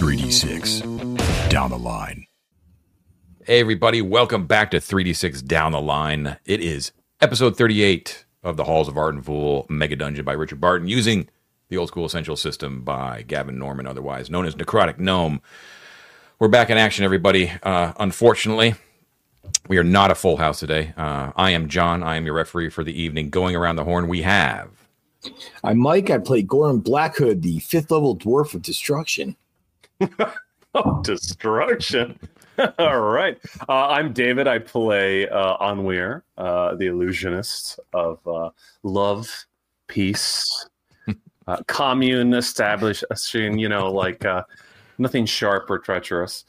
3D6 down the line. Hey, everybody, welcome back to 3D6 Down the Line. It is episode 38 of the Halls of Arden Vul Mega Dungeon by Richard Barton using the old school essential system by Gavin Norman, otherwise known as Necrotic Gnome. We're back in action, everybody. Uh, unfortunately, we are not a full house today. Uh, I am John. I am your referee for the evening. Going around the horn, we have. I'm Mike. I play Goran Blackhood, the fifth level dwarf of destruction. oh, destruction. All right. Uh, I'm David. I play uh, Anwir, uh, the illusionist of uh, love, peace, uh, commune establishing, you know, like uh, nothing sharp or treacherous.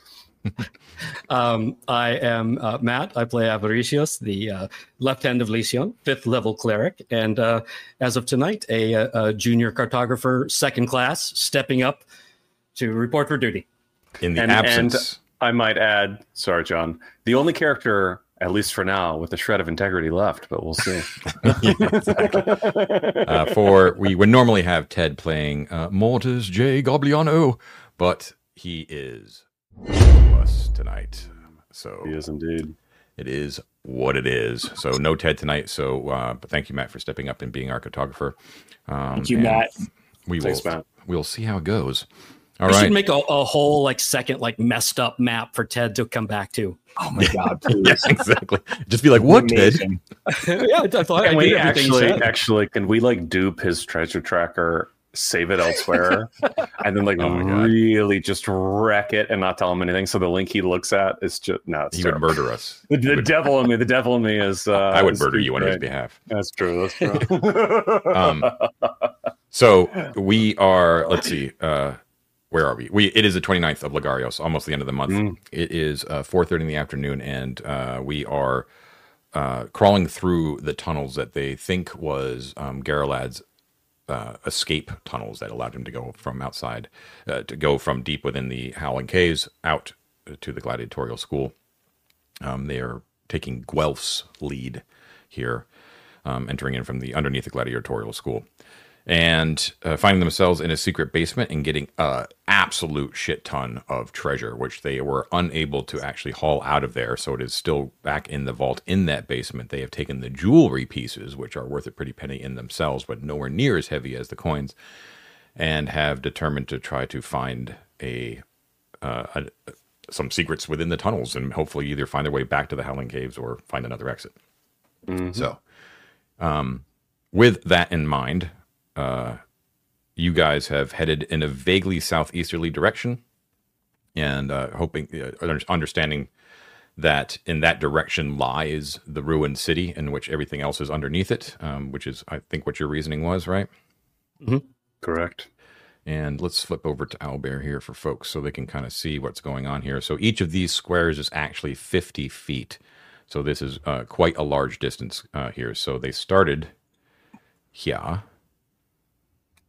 um, I am uh, Matt. I play Avaricios, the uh, left hand of Lysion, fifth level cleric, and uh, as of tonight, a, a, junior cartographer, second class, stepping up to report for duty. In the and, absence, and I might add, sorry, John, the only character. At least for now, with a shred of integrity left, but we'll see. yeah, exactly. uh, for we would normally have Ted playing uh, Mortis J. Gobliano, but he is us tonight. So he is indeed. It is what it is. So no Ted tonight. So, uh, but thank you, Matt, for stepping up and being our cartographer. Um, thank you, Matt. We Thanks, will. Matt. We'll see how it goes. All we right. should make a, a, whole like second like messed up map for Ted to come back to. Oh my god! Please. exactly. Just be like, what, Ted? yeah, I thought can I we actually actually can we like dupe his treasure tracker save it elsewhere and then like oh really just wreck it and not tell him anything so the link he looks at is just no he terrible. would murder us the, the devil in me the devil in me is uh, i would murder you on his behalf that's true that's true um, so we are let's see uh, where are we? We it is the 29th of Logarios, almost the end of the month. Mm. It is uh, 4:30 in the afternoon, and uh, we are uh, crawling through the tunnels that they think was um, Garalad's uh, escape tunnels that allowed him to go from outside, uh, to go from deep within the Howling Caves out to the Gladiatorial School. Um, they are taking Guelph's lead here, um, entering in from the underneath the Gladiatorial School and uh, finding themselves in a secret basement and getting a absolute shit ton of treasure, which they were unable to actually haul out of there. So it is still back in the vault in that basement. They have taken the jewelry pieces, which are worth a pretty penny in themselves, but nowhere near as heavy as the coins, and have determined to try to find a, uh, a some secrets within the tunnels and hopefully either find their way back to the Howling Caves or find another exit. Mm-hmm. So, um, with that in mind, uh, you guys have headed in a vaguely southeasterly direction, and uh, hoping, uh, understanding that in that direction lies the ruined city, in which everything else is underneath it, um, which is, I think, what your reasoning was, right? Mm-hmm. Correct. And let's flip over to Owlbear here for folks so they can kind of see what's going on here. So each of these squares is actually 50 feet. So this is uh, quite a large distance uh, here. So they started here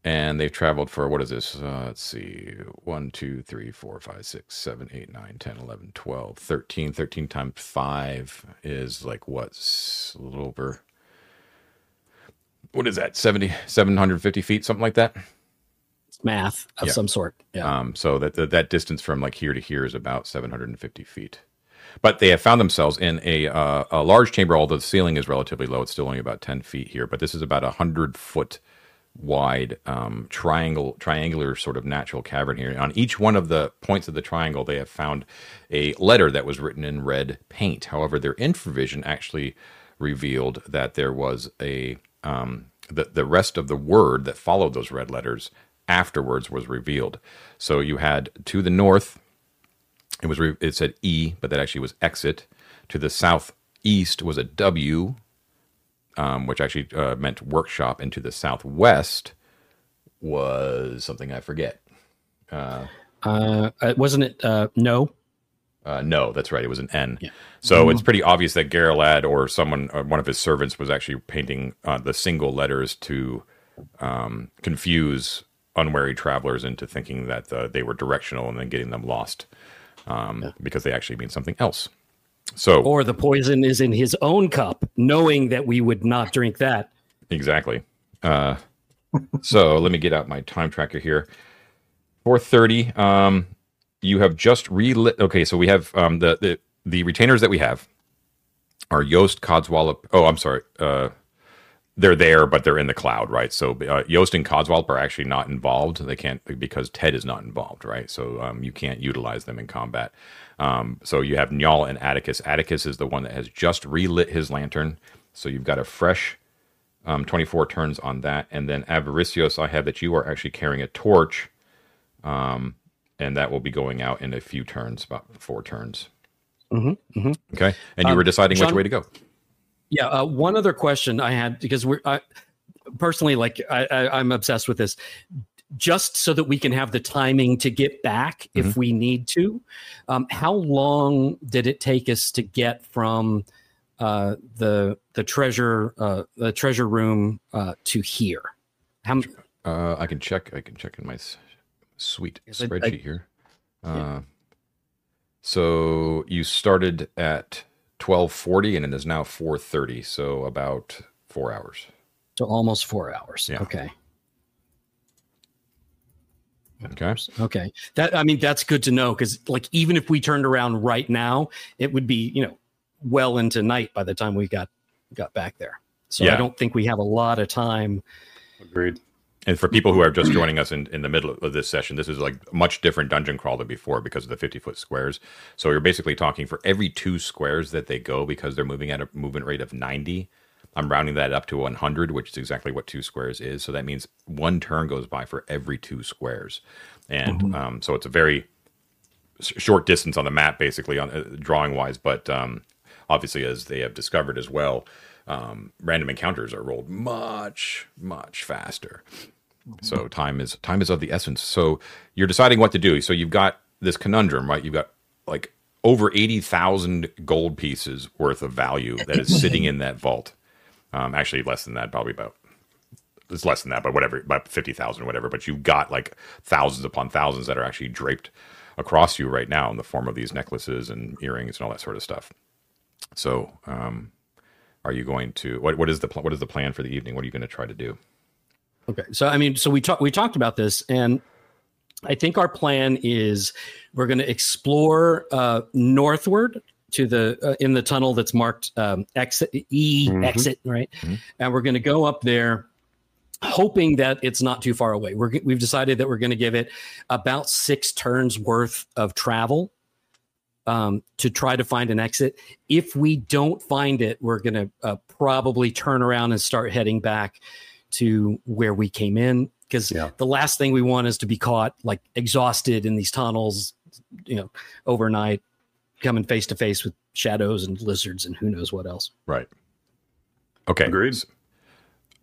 and they've traveled for what is this uh, let's see 1 2 3 4 5 6 7 8 9 10 11 12 13 13 times 5 is like what a little over what is that 70 750 feet something like that? It's math of yeah. some sort yeah. Um so that, that that distance from like here to here is about 750 feet. But they have found themselves in a uh, a large chamber although the ceiling is relatively low it's still only about 10 feet here but this is about a 100 foot wide um, triangle triangular sort of natural cavern here. On each one of the points of the triangle, they have found a letter that was written in red paint. However, their infravision actually revealed that there was a um, the the rest of the word that followed those red letters afterwards was revealed. So you had to the north, it was re- it said E, but that actually was exit. To the southeast was a W, um, which actually uh, meant workshop, and to the southwest was something I forget. Uh, uh, uh wasn't it uh, no? Uh, no, that's right. It was an N. Yeah. So mm-hmm. it's pretty obvious that Garolad or someone, one of his servants, was actually painting the single letters to um, confuse unwary travelers into thinking that they were directional and then getting them lost um, yeah. because they actually mean something else. So, or the poison is in his own cup, knowing that we would not drink that. Exactly. Uh, so let me get out my time tracker here. 4:30. Um, you have just relit. Okay, so we have um, the the the retainers that we have are Yost, Codswallop. Oh, I'm sorry. Uh, they're there, but they're in the cloud, right? So uh, Yost and Codswallop are actually not involved. They can't because Ted is not involved, right? So um, you can't utilize them in combat. Um, so you have Njal and Atticus. Atticus is the one that has just relit his lantern. So you've got a fresh um, 24 turns on that. And then Avaricios, I have that you are actually carrying a torch. Um, and that will be going out in a few turns, about four turns. Mm-hmm, mm-hmm. Okay. And you Um, were deciding John- which way to go. Yeah. Uh, one other question I had because we're I, personally like I, I, I'm obsessed with this. Just so that we can have the timing to get back if we need to. Um, how long did it take us to get from uh, the the treasure uh, the treasure room uh, to here? How m- Uh, I can check. I can check in my sweet Yes, I- I- spreadsheet here. Uh, so you started at twelve forty, and it is now four thirty. So about four hours. so almost four hours. Yeah. Okay. Okay. Okay. That I mean that's good to know because like even if we turned around right now, it would be you know well into night by the time we got got back there. So Yeah. I don't think we have a lot of time. Agreed. And for people who are just joining us in, in the middle of this session, this is like much different dungeon crawl than before because of the 50 foot squares. So you're basically talking for every two squares that they go because they're moving at a movement rate of 90. I'm rounding that up to 100, which is exactly what two squares is. So that means one turn goes by for every two squares. And um, so it's a very short distance on the map, basically, on uh, drawing wise. But um, obviously, as they have discovered as well, um, random encounters are rolled much, much faster. So time is time is of the essence. So you're deciding what to do. So you've got this conundrum, right? You've got like over eighty thousand gold pieces worth of value that is sitting in that vault. Um, actually, less than that, probably about it's less than that, but whatever, about fifty thousand, whatever. But you've got like thousands upon thousands that are actually draped across you right now in the form of these necklaces and earrings and all that sort of stuff. So, um, are you going to what? What is the pl- what is the plan for the evening? What are you going to try to do? Okay. So I mean, so we talked we talked about this, and I think our plan is we're going to explore uh, northward to the uh, in the tunnel that's marked um, exit E Mhm. exit right, Mhm. and we're going to go up there. Hoping that it's not too far away. We're, we've decided that we're going to give it about six turns worth of travel um, to try to find an exit. If we don't find it, we're going to uh, probably turn around and start heading back to where we came in because Yeah. the last thing we want is to be caught like exhausted in these tunnels, you know, overnight, coming face to face with shadows and lizards and who knows what else. Right. Okay. Agreed.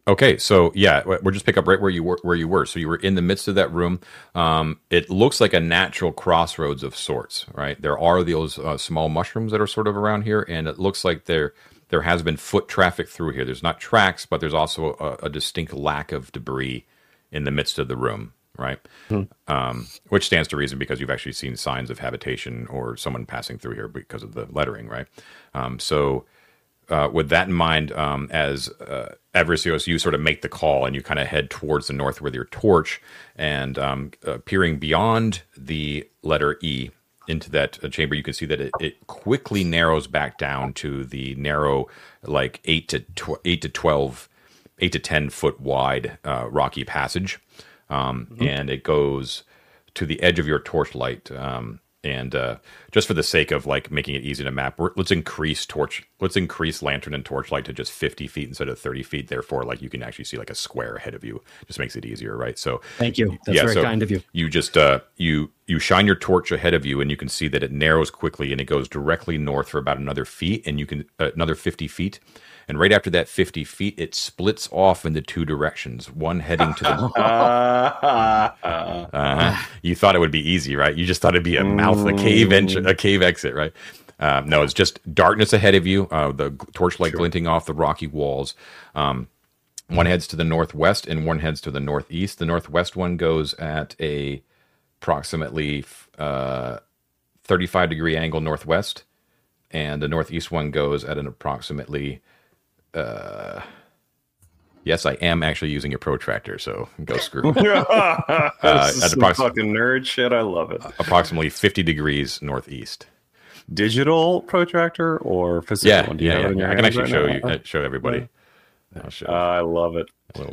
Okay, so yeah, we- we'll just pick up right where you were. Where you were. So you were in the midst of that room. Um, it looks like a natural crossroads of sorts, right? There are those uh, small mushrooms that are sort of around here, and it looks like there there has been foot traffic through here. There's not tracks, but there's also a, a distinct lack of debris in the midst of the room, right? Um, which stands to reason because you've actually seen signs of habitation or someone passing through here because of the lettering, right? Um, so uh, with that in mind, um, as uh, Avaricios, you sort of make the call and you kind of head towards the north with your torch and um, uh, peering beyond the letter E into that uh, chamber, you can see that it, it quickly narrows back down to the narrow, like eight to tw- eight to twelve, eight to ten foot wide uh, rocky passage, um, and it goes to the edge of your torchlight. Um, and uh, just for the sake of like making it easy to map, we're, let's increase torch, let's increase lantern and torchlight to just 50 feet instead of 30 feet. Therefore, like you can actually see like a square ahead of you. Just makes it easier, right? So Thank you. That's Yeah, very so- kind of you. you just uh, you you shine your torch ahead of you, and you can see that it narrows quickly, and it goes directly north for about another feet, and you can uh, another 50 feet. And right after that 50 feet, it splits off into two directions. One heading to the Uh-huh. You thought it would be easy, right? You just thought it'd be a mouth, a cave entry, a cave exit, right? Um, no, it's just darkness ahead of you. Uh, the torchlight glinting off the rocky walls. Um, one heads to the northwest, and one heads to the northeast. The northwest one goes at a approximately uh, 35 degree angle northwest, and the northeast one goes at an approximately uh, Yes, I am actually using a protractor, so go screw. this Uh, is at fucking nerd shit. I love it. Approximately 50 degrees northeast. Digital protractor or physical? Yeah, one? Do you yeah, yeah. I can actually right show now? you, uh, show everybody. I'll show I love it.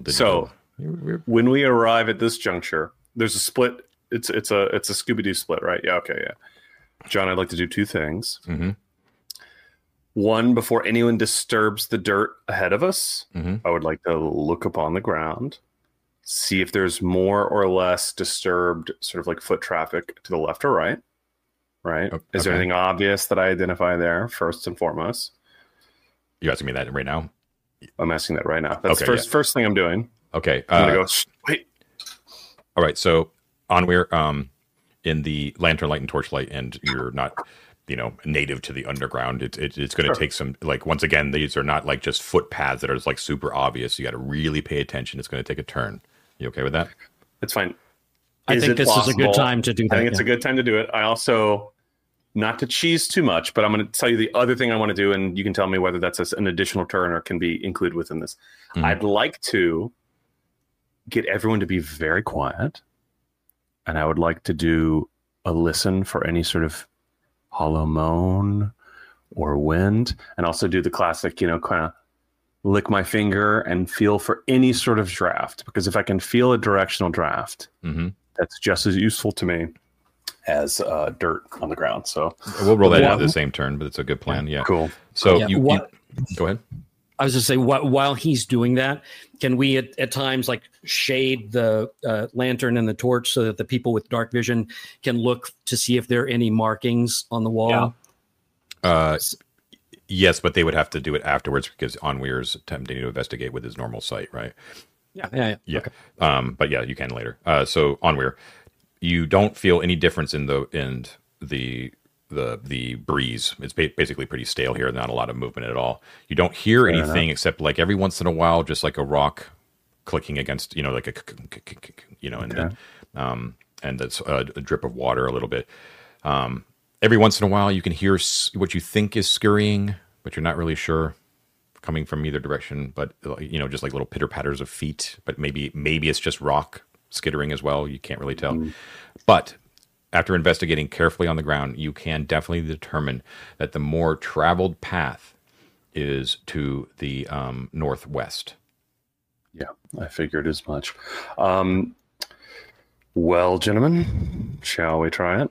so- when we arrive at this juncture, there's a split. It's it's a it's a Scooby Doo split, right? Yeah, okay, yeah. John, I'd like to do two things. hmm One, before anyone disturbs the dirt ahead of us, hmm I would like to look upon the ground, see if there's more or less disturbed, sort of like foot traffic to the left or right. Right? O- Is there anything obvious that I identify there first and foremost? You're asking me that right now? I'm asking that right now. That's Okay, first first thing I'm doing. Okay. I'm Uh, gonna go. Wait, All right. So Onweir, um, in the lantern light and torchlight, and you're not, you know, native to the underground. It's it, it's going to Sure. take some. Like once again, these are not like just footpaths that are just like super obvious. You got to really pay attention. It's going to take a turn. You okay with that? it's fine. I think it this is a good time to do I think it's yeah. a good time to do it. I also, not to cheese too much, but I'm going to tell you the other thing I want to do, and you can tell me whether that's a- an additional turn or can be included within this. Mhm. I'd like to get everyone to be very quiet, and I would like to do a listen for any sort of hollow moan or wind, and also do the classic, you know, kind of lick my finger and feel for any sort of draft. Because if I can feel a directional draft, hmm that's just as useful to me as uh, dirt on the ground. So We'll roll that Yeah. into the same turn, but it's a good plan. Yeah. cool. So Yeah, you, you go ahead. I was just say wh- while he's doing that, can we at, at times like shade the uh, lantern and the torch so that the people with dark vision can look to see if there are any markings on the wall? Yeah. Uh, yes, but they would have to do it afterwards because Onweir's attempting to investigate with his normal sight, right? Yeah, yeah, yeah. Yeah. Um, but yeah, you can later. Uh, so Onweir, you don't feel any difference in the in the the the breeze. It's basically pretty stale here. Not a lot of movement at all. You don't hear Fair anything except like every once in a while, just like a rock clicking against, you know, like a, you know, and then, um, and that's a, a drip of water a little bit. Um, every once in a while, you can hear s- what you think is scurrying, but you're not really sure coming from either direction. But uh, you know, just like little pitter patters of feet. But maybe maybe it's just rock skittering as well. You can't really tell. But after investigating carefully on the ground, you can definitely determine that the more traveled path is to the um, northwest. Yeah, I figured as much. Um, well, gentlemen, shall we try it?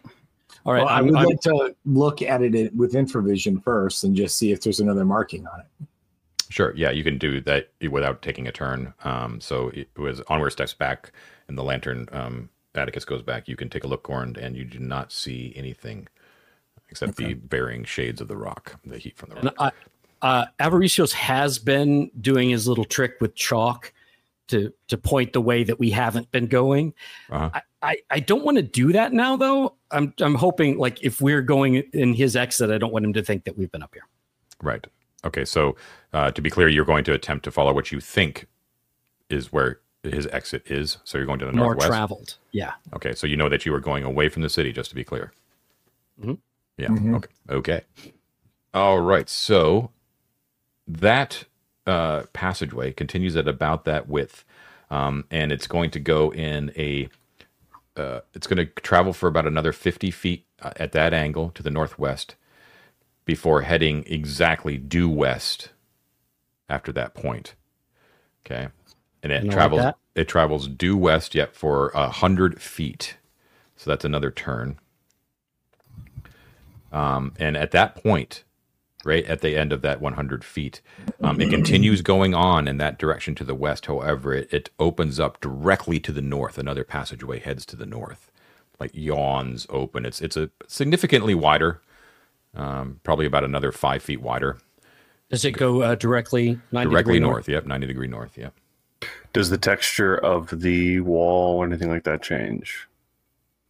All right. Well, I would I'm- like to look at it with infravision first and just see if there's another marking on it. Sure. Yeah, you can do that without taking a turn. Um, so it was onward steps back, and the lantern um, Atticus goes back. You can take a look, Gorn, and you do not see anything except the varying shades of the rock, the heat from the rock. I, uh, Avaricios has been doing his little trick with chalk to to point the way that we haven't been going. Uh-huh. I, I, I don't want to do that now, though. I'm I'm hoping like if we're going in his exit, I don't want him to think that we've been up here. Right. Okay. So uh, to be clear, you're going to attempt to follow what you think is where his exit is. So you're going to the More northwest. traveled. Yeah. Okay. So you know that you are going away from the city, just to be clear. Mhm. Yeah. Mhm. Okay. Okay. All right. So that uh, passageway continues at about that width, um, and it's going to go in a. Uh, it's going to travel for about another 50 feet uh, at that angle to the northwest before heading exactly due west after that point. Okay. And it I like travels it travels due west yet for a hundred feet. So that's another turn. Um, and at that point, right at the end of that 100 feet, um, it continues going on in that direction to the west. However, it, it opens up directly to the north. Another passageway heads to the north, like yawns open. It's it's a significantly wider, um, probably about another five feet wider. Does it go uh, directly 90 directly degree north. Yep, 90 degree north. Yep. Does the texture of the wall or anything like that change?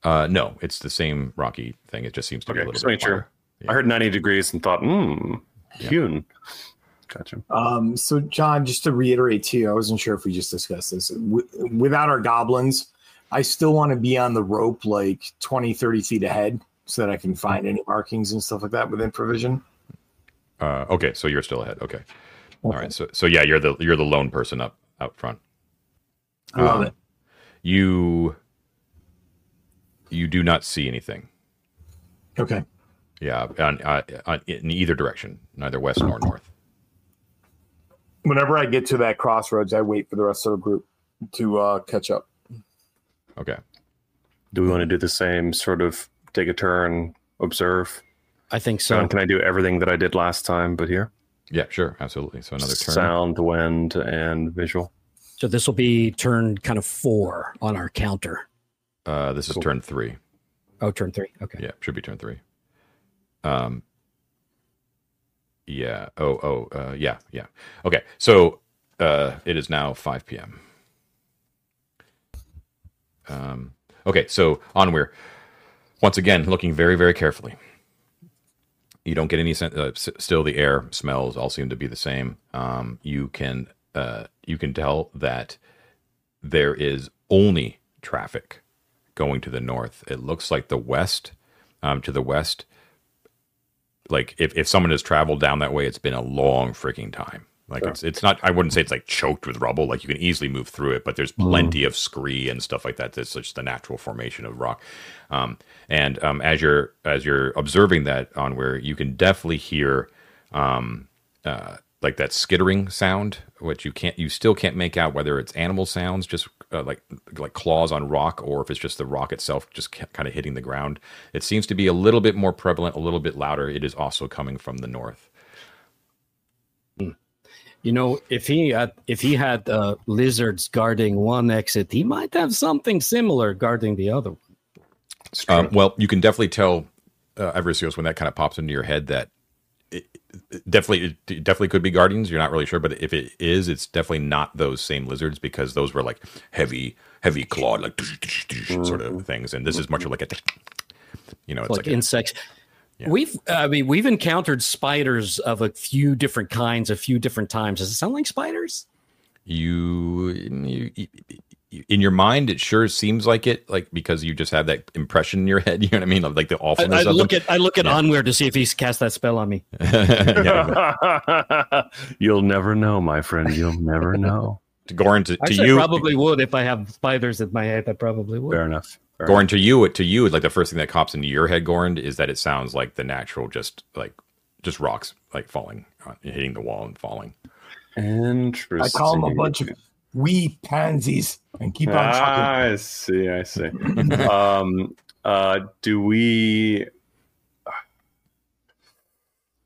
Uh, no, it's the same rocky thing. It just seems to be a Okay, little bit make sure. wider. I heard 90 degrees and thought, hmm, hewn. Gotcha. Um, so, John, just to reiterate to you, I wasn't sure if we just discussed this. W- without our goblins, I still want to be on the rope like 20, 30 feet ahead so that I can find any markings and stuff like that with infravision. Uh, okay, so you're still ahead. Okay. All right. So so yeah, you're the you're the lone person up out front. I love Um, it. You you do not see anything. Okay. Yeah, on, uh, on, in either direction, neither west nor north. Whenever I get to that crossroads, I wait for the rest of the group to uh, catch up. Okay. Do we want to do the same sort of take a turn, observe? I think so. John, can I do everything that I did last time, but here? Yeah, sure, absolutely. So another turn. Sound, wind, and visual. So this will be turn kind of four on our counter. Uh, this is turn three. Oh, turn three. Okay. Yeah, should be turn three. Um. Yeah. Oh. Oh. Uh, yeah. Yeah. Okay. So uh, it is now five p.m. Um. Okay. So on we're once again, looking very, very carefully. You don't get any sense. Uh, s- still, the air smells all seem to be the same. Um. You can. Uh. You can tell that there is only traffic going to the north. It looks like the west, um, to the west. Like if, if someone has traveled down that way, it's been a long freaking time. Like Sure. it's it's not. I wouldn't say it's like choked with rubble. Like you can easily move through it, but there's plenty of scree and stuff like that. That's just the natural formation of rock. Um, and um, as you're as you're observing that on where you can definitely hear um, uh, like that skittering sound, which you can't, you still can't make out whether it's animal sounds, just uh, like like claws on rock, or if it's just the rock itself just kind of hitting the ground. It seems to be a little bit more prevalent, a little bit louder. It is also coming from the north. You know, if he had if he had uh, lizards guarding one exit, he might have something similar guarding the other one. Um, well, you can definitely tell, uh, Avaricios, when that kind of pops into your head that it, it definitely it definitely could be guardians. You're not really sure, but if it is, it's definitely not those same lizards because those were like heavy, heavy clawed, like sort of things, and this is much like a, you know, it's like, like, a, insects. Yeah. We've, I mean, we've encountered spiders of a few different kinds, a few different times. Does it sound like spiders? you, you in your mind it sure seems like it like because you just have that impression in your head you know what i mean of like the I, awfulness I of look them at I look at Yeah. Onweir to see if he's cast that spell on me. yeah. You'll never know, my friend. You'll never know. Goran to, to Actually, I you probably would if I have spiders in my head. I probably would. Fair enough. Fair Goran to you to you like the first thing that pops into your head Goran is that it sounds like the natural just like just rocks like falling uh, hitting the wall and falling enough. Interesting. I call them a bunch of wee pansies and keep on Ah, talking. I see. I see. um, uh, do we?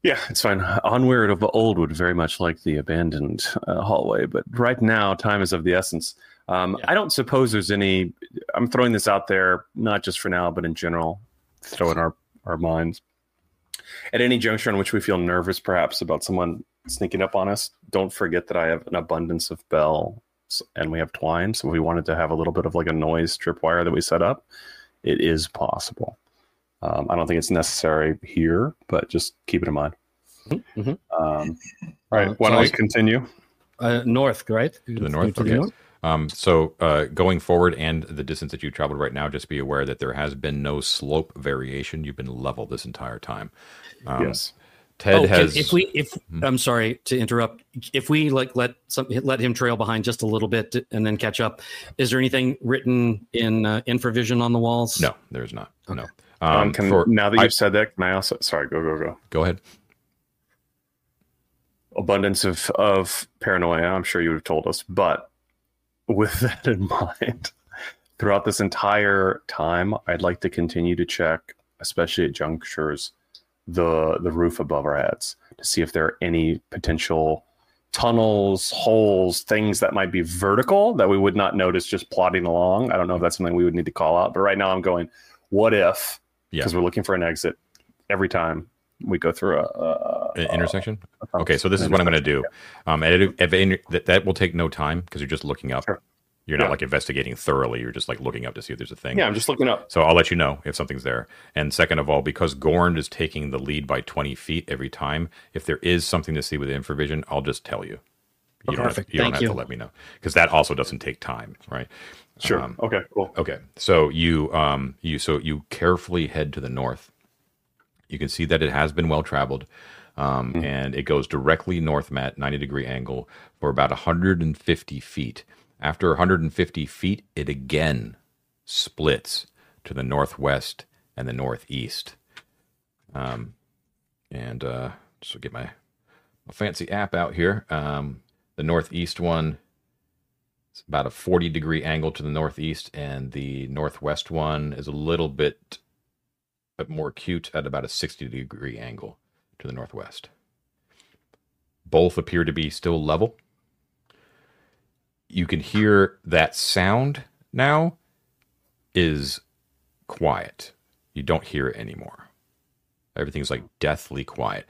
Yeah, it's fine. Onward of old would very much like the abandoned uh, hallway, but right now, time is of the essence. Um, Yeah. I don't suppose there's any. I'm throwing this out there, not just for now, but in general, throw in our our minds. At any juncture in which we feel nervous, perhaps about someone sneaking up on us, don't forget that I have an abundance of bell and we have twine. So if we wanted to have a little bit of like a noise tripwire that we set up, it is possible. Um, I don't think it's necessary here, but just keep it in mind. Mhm. Um, all right, Uh, why so don't we continue? Uh, north, right? To the north, To the okay. north? um so uh going forward and the distance that you traveled right now just be aware that there has been no slope variation you've been level this entire time um, yes. ted Oh, has if we if Hmm. I'm sorry to interrupt, if we like let some let him trail behind just a little bit to- and then catch up, is there anything written in uh, infravision on the walls? no there's not no Um, um can, for, now that you've said that, can I also? Sorry, go go go. go ahead abundance of of paranoia. I'm sure you would have told us, but with that in mind, throughout this entire time, I'd like to continue to check, especially at junctures, the the roof above our heads to see if there are any potential tunnels, holes, things that might be vertical that we would not notice just plodding along. I don't know if that's something we would need to call out, but right now I'm going, what if? Yeah. Because we're looking for an exit every time we go through a, a, An intersection a- Okay, so this is what I'm going to do. Um, and it, if that, that will take no time because you're just looking up. Sure. You're not Yeah. like investigating thoroughly. You're just like looking up to see if there's a thing. Yeah, I'm just looking up. So I'll let you know if something's there. And second of all, because Gorn is taking the lead by 20 feet every time, if there is something to see with infravision, I'll just tell you. You don't have, Perfect. you don't have you. to let me know because that also doesn't take time, right? Sure. Um, okay. Cool. Okay, so you um you so you carefully head to the north. You can see that it has been well traveled. um, and it goes directly north, Matt, 90 degree angle for about 150 feet. After 150 feet, it again splits to the northwest and the northeast. Um, and uh, just get my, my fancy app out here. Um, the northeast one is about a 40 degree angle to the northeast, and the northwest one is a little bit more acute at about a 60 degree angle to the northwest. Both appear to be still level. You can hear that sound now is quiet. You don't hear it anymore. Everything's like deathly quiet.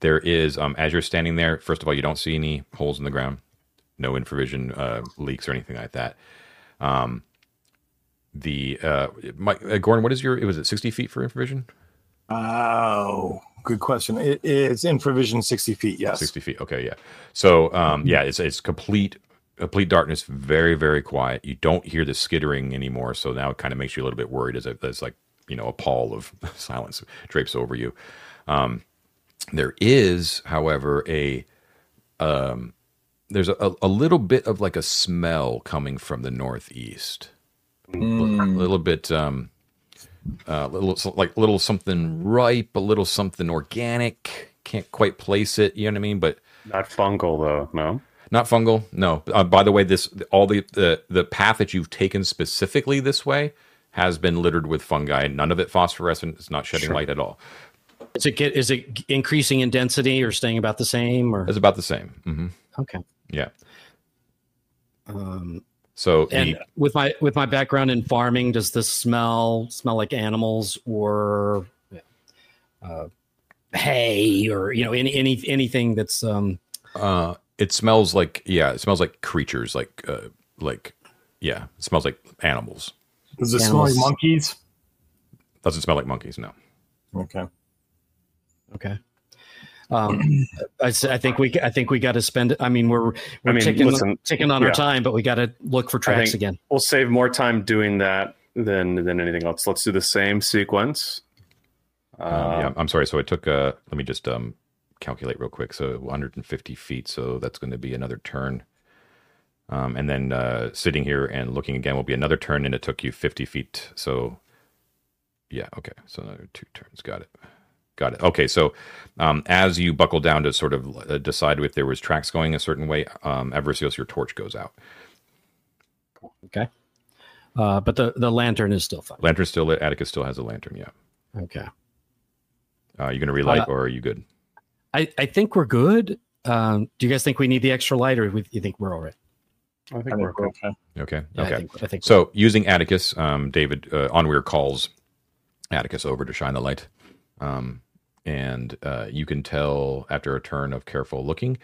There is, um, as you're standing there, first of all, you don't see any holes in the ground, no infravision uh, leaks or anything like that. Um, the uh, Mike, uh, Gordon, what is your? Was it 60 feet for infravision? Oh, good question. It is infravision 60 feet. Yes. 60 feet. Okay, yeah. So, um, yeah, it's it's complete complete darkness, very very quiet. You don't hear the skittering anymore. So now it kind of makes you a little bit worried as there's like you know a pall of silence drapes over you. Um, there is, however, a um, there's a, a little bit of like a smell coming from the northeast. Mm. A little bit um, uh, little like little something ripe, a little something organic. Can't quite place it. You know what I mean? But Not fungal though. No. not fungal. No. Uh, by the way, this all the, the the path that you've taken specifically this way has been littered with fungi. None of it phosphorescent. It's not shedding Sure. light at all. Is it get is it increasing in density or staying about the same or It's about the same. hmm okay? Yeah. Um, So and the, with my with my background in farming, does this smell smell like animals or uh, hay or you know any any anything that's um uh, it smells like yeah, it smells like creatures, like uh, like yeah, it smells like animals. Does it smell like monkeys? Doesn't smell like monkeys. No. Okay. okay. Um, I, s- I think we I think we got to spend. I mean, we're we're I mean, ticking listen, ticking on our time, but we got to look for tracks again. We'll save more time doing that than than anything else. Let's do the same sequence. Um, yeah, I'm sorry. So it took. Uh, let me just um, calculate real quick. So 150 feet. So that's going to be another turn. Um, and then uh, sitting here and looking again will be another turn, and it took you 50 feet. So yeah, okay. So another two turns. Got it. Got it. Okay. So um, as you buckle down to sort of uh, decide if there was tracks going a certain way, um, Avaricios, your torch goes out. Okay. Uh, but the the lantern is still fine. Lantern's still lit. Atticus still has a lantern. Yeah. Okay. Uh, you going to relight, Uh, or are you good? I I think we're good. Um, do you guys think we need the extra light, or we, you think we're all right? I I think think we're we're okay. okay. Okay. Yeah, okay. I think, I think So using Atticus, um, David uh, Onweir calls Atticus over to shine the light, um, and uh, you can tell after a turn of careful looking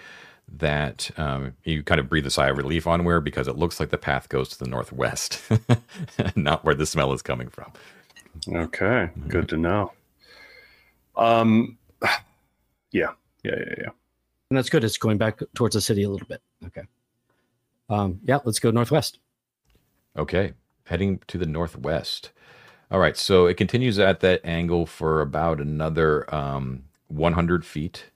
that um, you kind of breathe a sigh of relief on where because it looks like the path goes to the northwest, not where the smell is coming from. Okay, good to know. Um, yeah, yeah, yeah, yeah. And that's good. It's going back towards the city a little bit. Okay. Um, yeah, let's go northwest. Okay, heading to the northwest. All right, so it continues at that angle for about another um, 100 feet.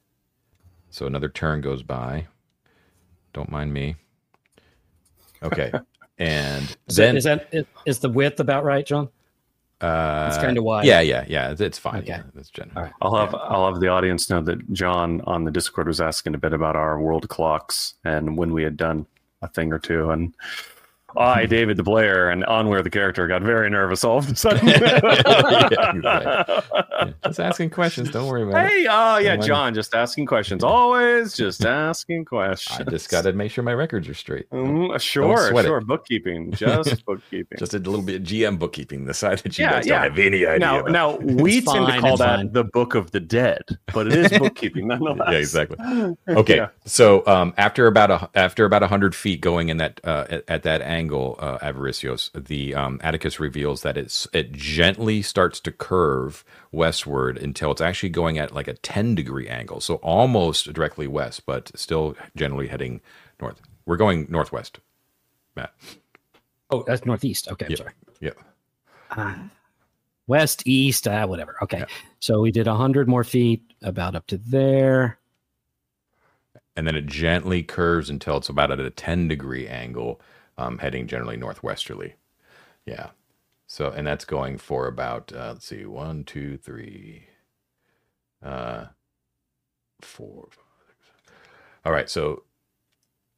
So another turn goes by. Don't mind me. Okay, and Is then that, is that is, is the width about right, John? uh, it's kinda wide. Yeah, yeah, yeah. It's, it's fine. Okay. Yeah, that's general. All right. I'll have I'll have the audience know that John on the Discord was asking a bit about our world clocks and when we had done a thing or two, and I, David the Blair, and Onweir the character, got very nervous all of a sudden. Yeah, exactly. Yeah, just asking questions. Don't worry about it. Hey, oh yeah, Don't worry. John, just asking questions. Always just asking questions. I just got to make sure my records are straight. Mm, sure, sweat it. sure. Bookkeeping, just bookkeeping. Just a little bit of GM bookkeeping. The side that you Yeah, guys yeah. don't have any idea. now, about. now we It's tend to call that fine. the Book of the Dead, but it is bookkeeping nonetheless. yeah, exactly. Okay, Yeah. so um, after about a after about hundred feet going in that uh, at, at that angle, uh, Avaricios, the um, Atticus reveals that it's it gently starts to curve westward until it's actually going at like a ten degree angle, so almost directly west, but still generally heading north. We're going northwest, Matt. Oh, that's northeast. Okay, I'm Yeah. sorry. Yeah. west, east, uh, whatever. Okay. So we did 100 more feet, about up to there. And then it gently curves until it's about at a 10 degree angle, um, heading generally northwesterly. Yeah. So, and that's going for about, uh, let's see, one, two, three, uh, four, five, six. All right. So,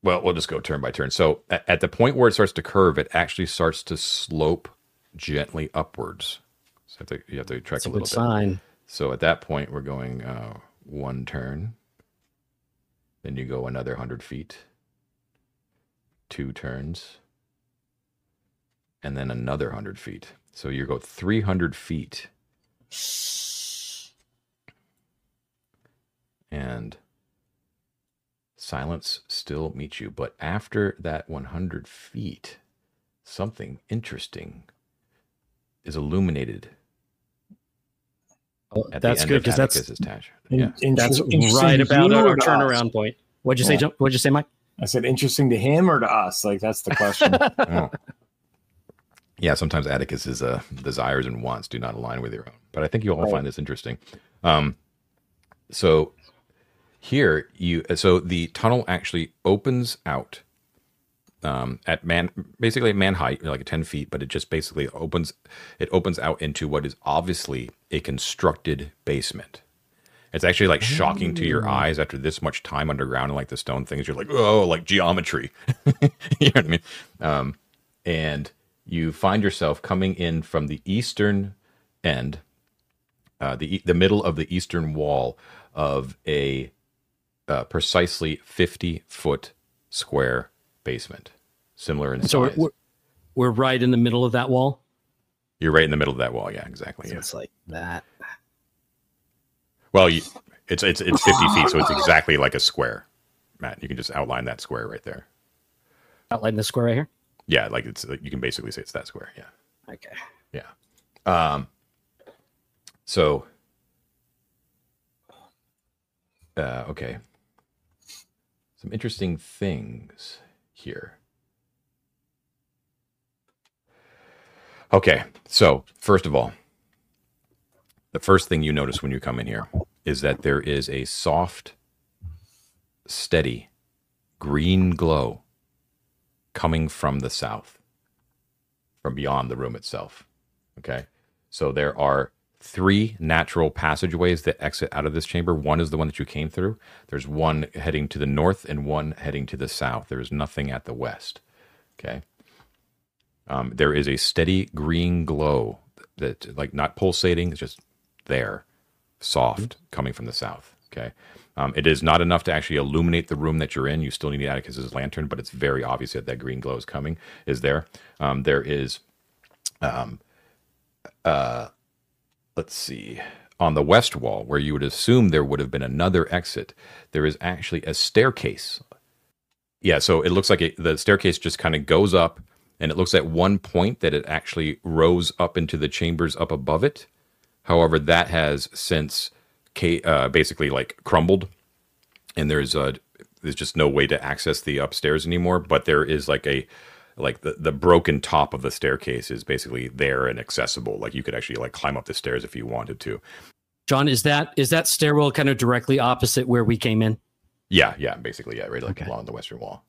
well, we'll just go turn by turn. So, at, at the point where it starts to curve, it actually starts to slope gently upwards. So you have to, you have to track a, a little bit. sign. So at that point, we're going uh, one turn. Then you go another 100 feet. Two turns. And then another 100 feet. So you go 300 feet. And silence still meets you. But after that 100 feet, something interesting is illuminated. Oh, that's good because that's yeah. that's right about our turnaround point. What'd you yeah. say? What'd you say, Mike? I said interesting to him or to us. Like that's the question. oh. Yeah, sometimes Atticus's uh, desires and wants do not align with your own, but I think you'll all right. find this interesting. Um, so here you, so the tunnel actually opens out um, at man basically at man height, like 10 feet, but it just basically opens it opens out into what is obviously a constructed basement. It's actually like shocking to your eyes after this much time underground and like the stone things. You're like, oh, like geometry. you know what I mean? Um, and you find yourself coming in from the eastern end, uh, the the middle of the eastern wall of a uh, precisely 50 foot square basement, similar in so size. We're, we're right in the middle of that wall. You're right in the middle of that wall. Yeah, exactly. So yeah. It's like that. Well, you, it's it's it's 50 feet, so it's exactly like a square. Matt, you can just outline that square right there. Outline the square right here. Yeah, like it's like you can basically say it's that square. Yeah. Okay. Yeah. Um. So. Uh, okay. Some interesting things here. Okay, so first of all, the first thing you notice when you come in here is that there is a soft, steady green glow coming from the south, from beyond the room itself. Okay, so there are three natural passageways that exit out of this chamber. One is the one that you came through. There's one heading to the north and one heading to the south. There is nothing at the west. Okay. Um, there is a steady green glow that, like, not pulsating, it's just there, soft, coming from the south. Okay. Um, it is not enough to actually illuminate the room that you're in. You still need Atticus's lantern, but it's very obvious that that green glow is coming. Is there? Um, there is. Um, uh, let's see, on the west wall, where you would assume there would have been another exit, there is actually a staircase. Yeah, so it looks like it, the staircase just kind of goes up, and it looks at one point that it actually rose up into the chambers up above it. However, that has since uh, basically like crumbled, and there's a there's just no way to access the upstairs anymore. But there is like a like the, the broken top of the staircase is basically there and accessible. Like you could actually like climb up the stairs if you wanted to. John, is that is that stairwell kind of directly opposite where we came in? Yeah, yeah, basically, yeah, right like okay. along the western wall.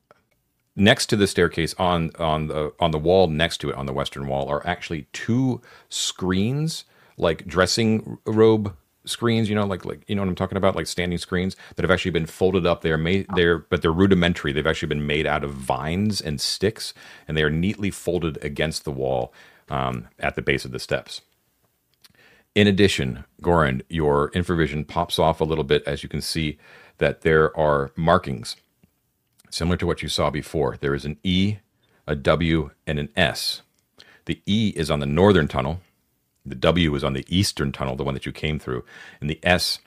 Next to the staircase on on the on the wall next to it on the western wall are actually two screens like dressing robe screens, you know, like like you know what I'm talking about, like standing screens that have actually been folded up. They're made they're but they're rudimentary. They've actually been made out of vines and sticks, and they are neatly folded against the wall um, at the base of the steps. In addition, Goran, your infravision pops off a little bit as you can see that there are markings similar to what you saw before. There is an E, a W, and an S. The E is on the northern tunnel, the W is on the eastern tunnel, the one that you came through, and the S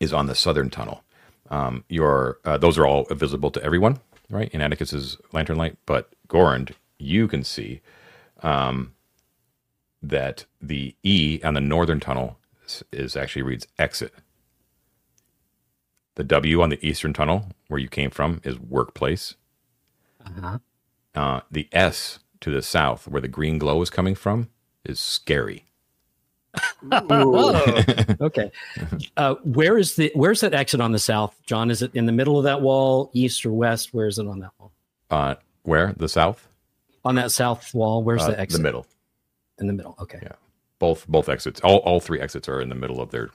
is on the southern tunnel. Um, your uh, those are all visible to everyone, right? In Atticus's lantern light, but Gorand, you can see um, that the E on the northern tunnel is, is actually reads exit. The W on the eastern tunnel, where you came from, is workplace. Uh-huh. Uh, the S to the south, where the green glow is coming from, is scary. Oh, okay. Uh, where is the where's that exit on the south, John? Is it in the middle of that wall, east or west? Where is it on that wall? uh, where the south? On that south wall, where's Uh, the exit? the middle. In the middle. Okay. Yeah. Both both exits. All all three exits are in the middle of their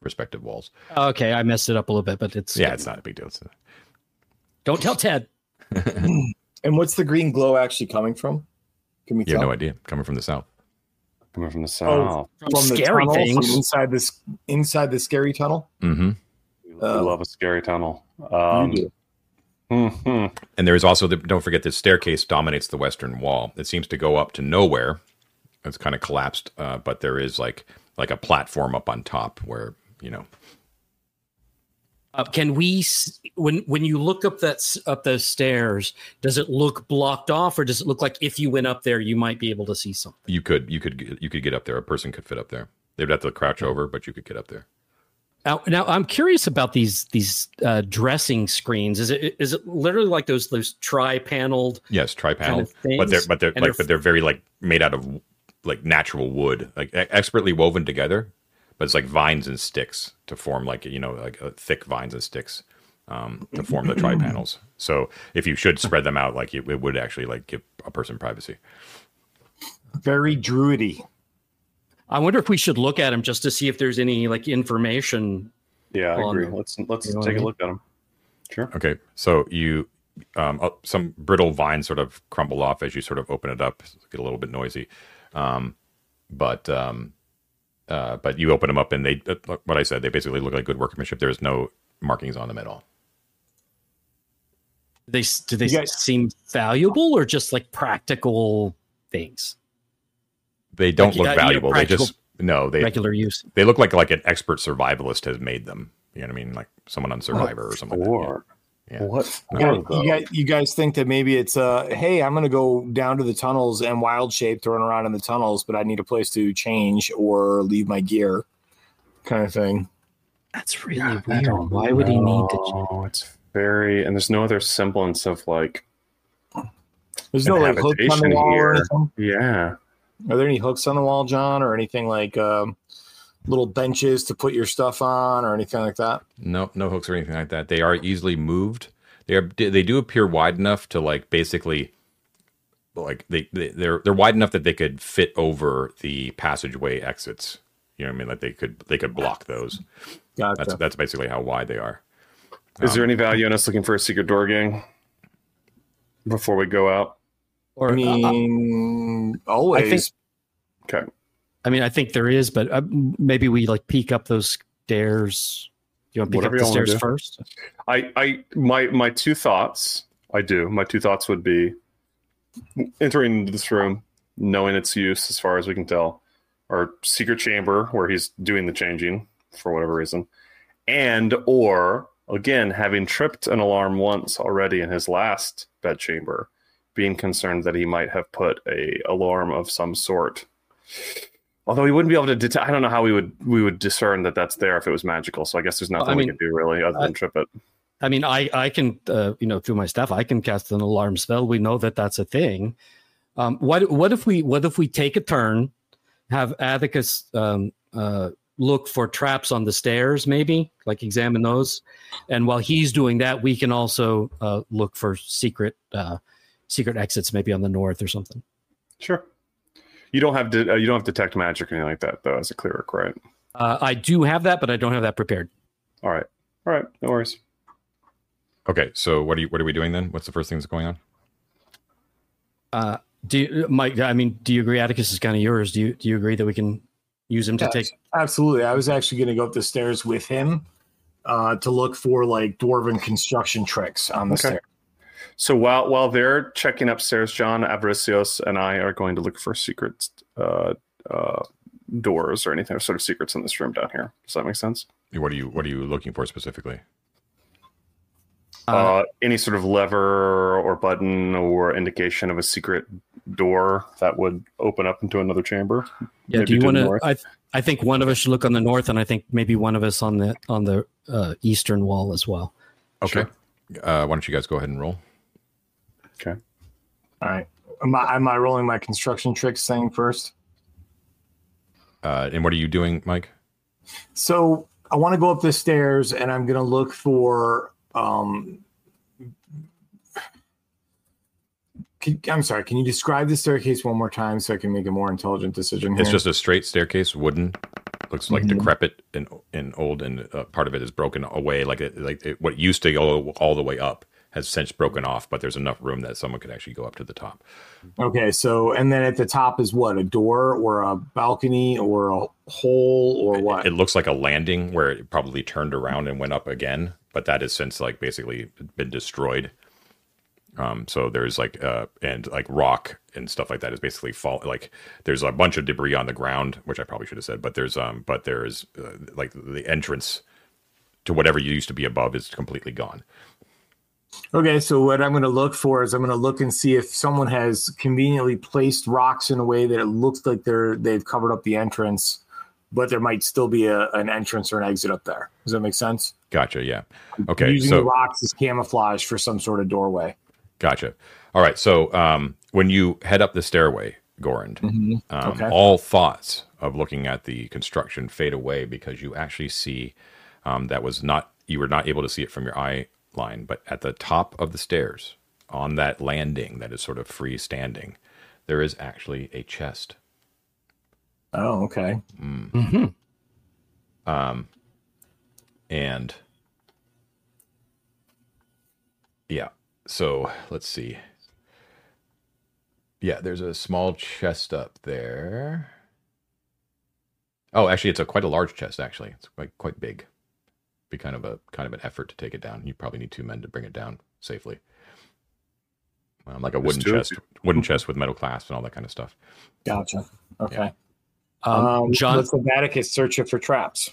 respective walls. Okay, I messed it up a little bit, but it's Yeah, it's not a big deal. It's Don't tell Ted. And what's the green glow actually coming from? Can we you have no idea. Coming from the south. Coming from the south. From, From the scary tunnel, things. from inside this inside the scary tunnel. Mm-hmm. We Oh. love a scary tunnel. Um, You do. mhm. And there is also the, don't forget the staircase dominates the western wall. It seems to go up to nowhere. It's kind of collapsed, uh, but there is like like a platform up on top where you know. Uh, can we when when you look up that up those stairs, does it look blocked off, or does it look like if you went up there, you might be able to see something? You could you could you could get up there. A person could fit up there. They'd have to crouch over, but you could get up there. Now, now I'm curious about these these uh, dressing screens. Is it is it literally like those those tri-paneled? Yes, tri paneled. Kind of but they're but they're and like they're- but they're very like made out of like natural wood, like expertly woven together. But it's like vines and sticks to form like you know like uh, thick vines and sticks um, to form the tri-panels. So if you should spread them out, like it, it would actually like give a person privacy. Very druidy. I wonder if we should look at them just to see if there's any like information. Yeah, I agree. them. Let's let's You know take I a mean? look at them. Sure. Okay, so you um, uh, some brittle vines sort of crumble off as you sort of open it up, get a little bit noisy, um, but um, uh, but you open them up and they uh, what I said they basically look like good workmanship. There is no markings on them at all. They do they guys- seem valuable or just like practical things, They don't Like, look uh, you know, valuable. they just no they regular use? they look like like an expert survivalist has made them. You know what I mean? Like someone on Survivor or something. Like Or Yeah. what? You guys, you, guys, you guys think that maybe it's uh hey i'm gonna go down to the tunnels and wild shape to run around in the tunnels but i need a place to change or leave my gear kind of thing That's really I weird. don't Why would he need to? know. It's very, and there's no other semblance of like, there's no like hooks on the Habitation wall or anything yeah, are there any hooks on the wall john or anything like um little benches to put your stuff on or anything like that No, no hooks or anything like that. They are easily moved. They are they do appear wide enough to like basically like they, they they're they're wide enough that they could fit over the passageway exits. You know what I mean? Like they could they could block those. gotcha That's that's basically how wide they are. is there any value in us looking for a secret door gang before we go out? Or i uh, mean always Okay. I mean, I think there is, but uh, maybe we like peek up those stairs. You want to peek Whatever up the stairs first? I, I, my, my two thoughts. I do. My two thoughts would be entering into this room, knowing its use as far as we can tell, or secret chamber where he's doing the changing for whatever reason, and or again having tripped an alarm once already in his last bed chamber, being concerned that he might have put a alarm of some sort. Although he wouldn't be able to detect, I don't know how we would we would discern that that's there if it was magical. So I guess there's nothing I we can do really other than I- trip it. I mean, I I can uh, you know through my staff I can cast an alarm spell. We know that that's a thing. Um, what what if we what if we take a turn, have Atticus um, uh, look for traps on the stairs, maybe like examine those, and while he's doing that, we can also uh, look for secret uh, secret exits, maybe on the north or something. Sure. You don't have de- uh, you don't have detect magic or anything like that though as a cleric, right? Uh, I do have that, but I don't have that prepared. All right, all right, no worries. Okay, so what are you what are we doing then? What's the first thing that's going on? Uh, do you, Mike? I mean, do you agree? Atticus is kind of yours. Do you do you agree that we can use him to Yes, take? absolutely i was actually going to go up the stairs with him uh to look for like dwarven construction tricks on the Okay. stairs So while while they're checking upstairs, John Avaricios and I are going to look for secret uh, uh, doors or anything sort of secrets in this room down here. Does that make sense? What are you what are you looking for specifically? Uh, Uh, any sort of lever or button or indication of a secret door that would open up into another chamber? Yeah, Maybe do you want to? north? I I think one of us should look on the north, and I think maybe one of us on the on the uh, eastern wall as well. Okay. Uh, why don't you guys go ahead and roll? All right am I, am I rolling my construction tricks thing first Uh, and what are you doing, Mike? So I want to go up the stairs and I'm going to look for. Um, can, I'm sorry. Can you describe the staircase one more time so I can make a more intelligent decision? It's here? just a straight staircase, wooden. Looks like Mhm. decrepit and and old, and uh, part of it is broken away. Like it, like it, what used to go all the way up has since broken off, but there's enough room that someone could actually go up to the top. okay. So and then at the top is what a door or a balcony or a hole or what? It, looks like a landing where it probably turned around and went up again, but that has since like basically been destroyed. Um, so there's like uh and like rock and stuff like that is basically fall like there's a bunch of debris on the ground, which I probably should have said, but there's um but there's uh, like the entrance to whatever you used to be above is completely gone. Okay, so what I'm going to look for is I'm going to look and see if someone has conveniently placed rocks in a way that it looks like they're they've covered up the entrance, but there might still be a, an entrance or an exit up there. Does that make sense? Gotcha. Yeah. Okay. Using so the rocks as camouflage for some sort of doorway. Gotcha. All right. So um, when you head up the stairway, Gorand, um, Okay. all thoughts of looking at the construction fade away because you actually see um, that was not you were not able to see it from your eye line, but at the top of the stairs on that landing that is sort of freestanding, there is actually a chest. Oh, okay. hmm Um, and yeah, so let's see. Yeah, there's a small chest up there. Oh, actually, it's a quite a large chest. Actually, it's quite quite big. Be kind of a kind of an effort to take it down. You probably need two men to bring it down safely. Um, like a wooden chest, wooden chest with metal clasps and all that kind of stuff. Gotcha. Okay. Um, Um, John, let's have Atticus search it for traps.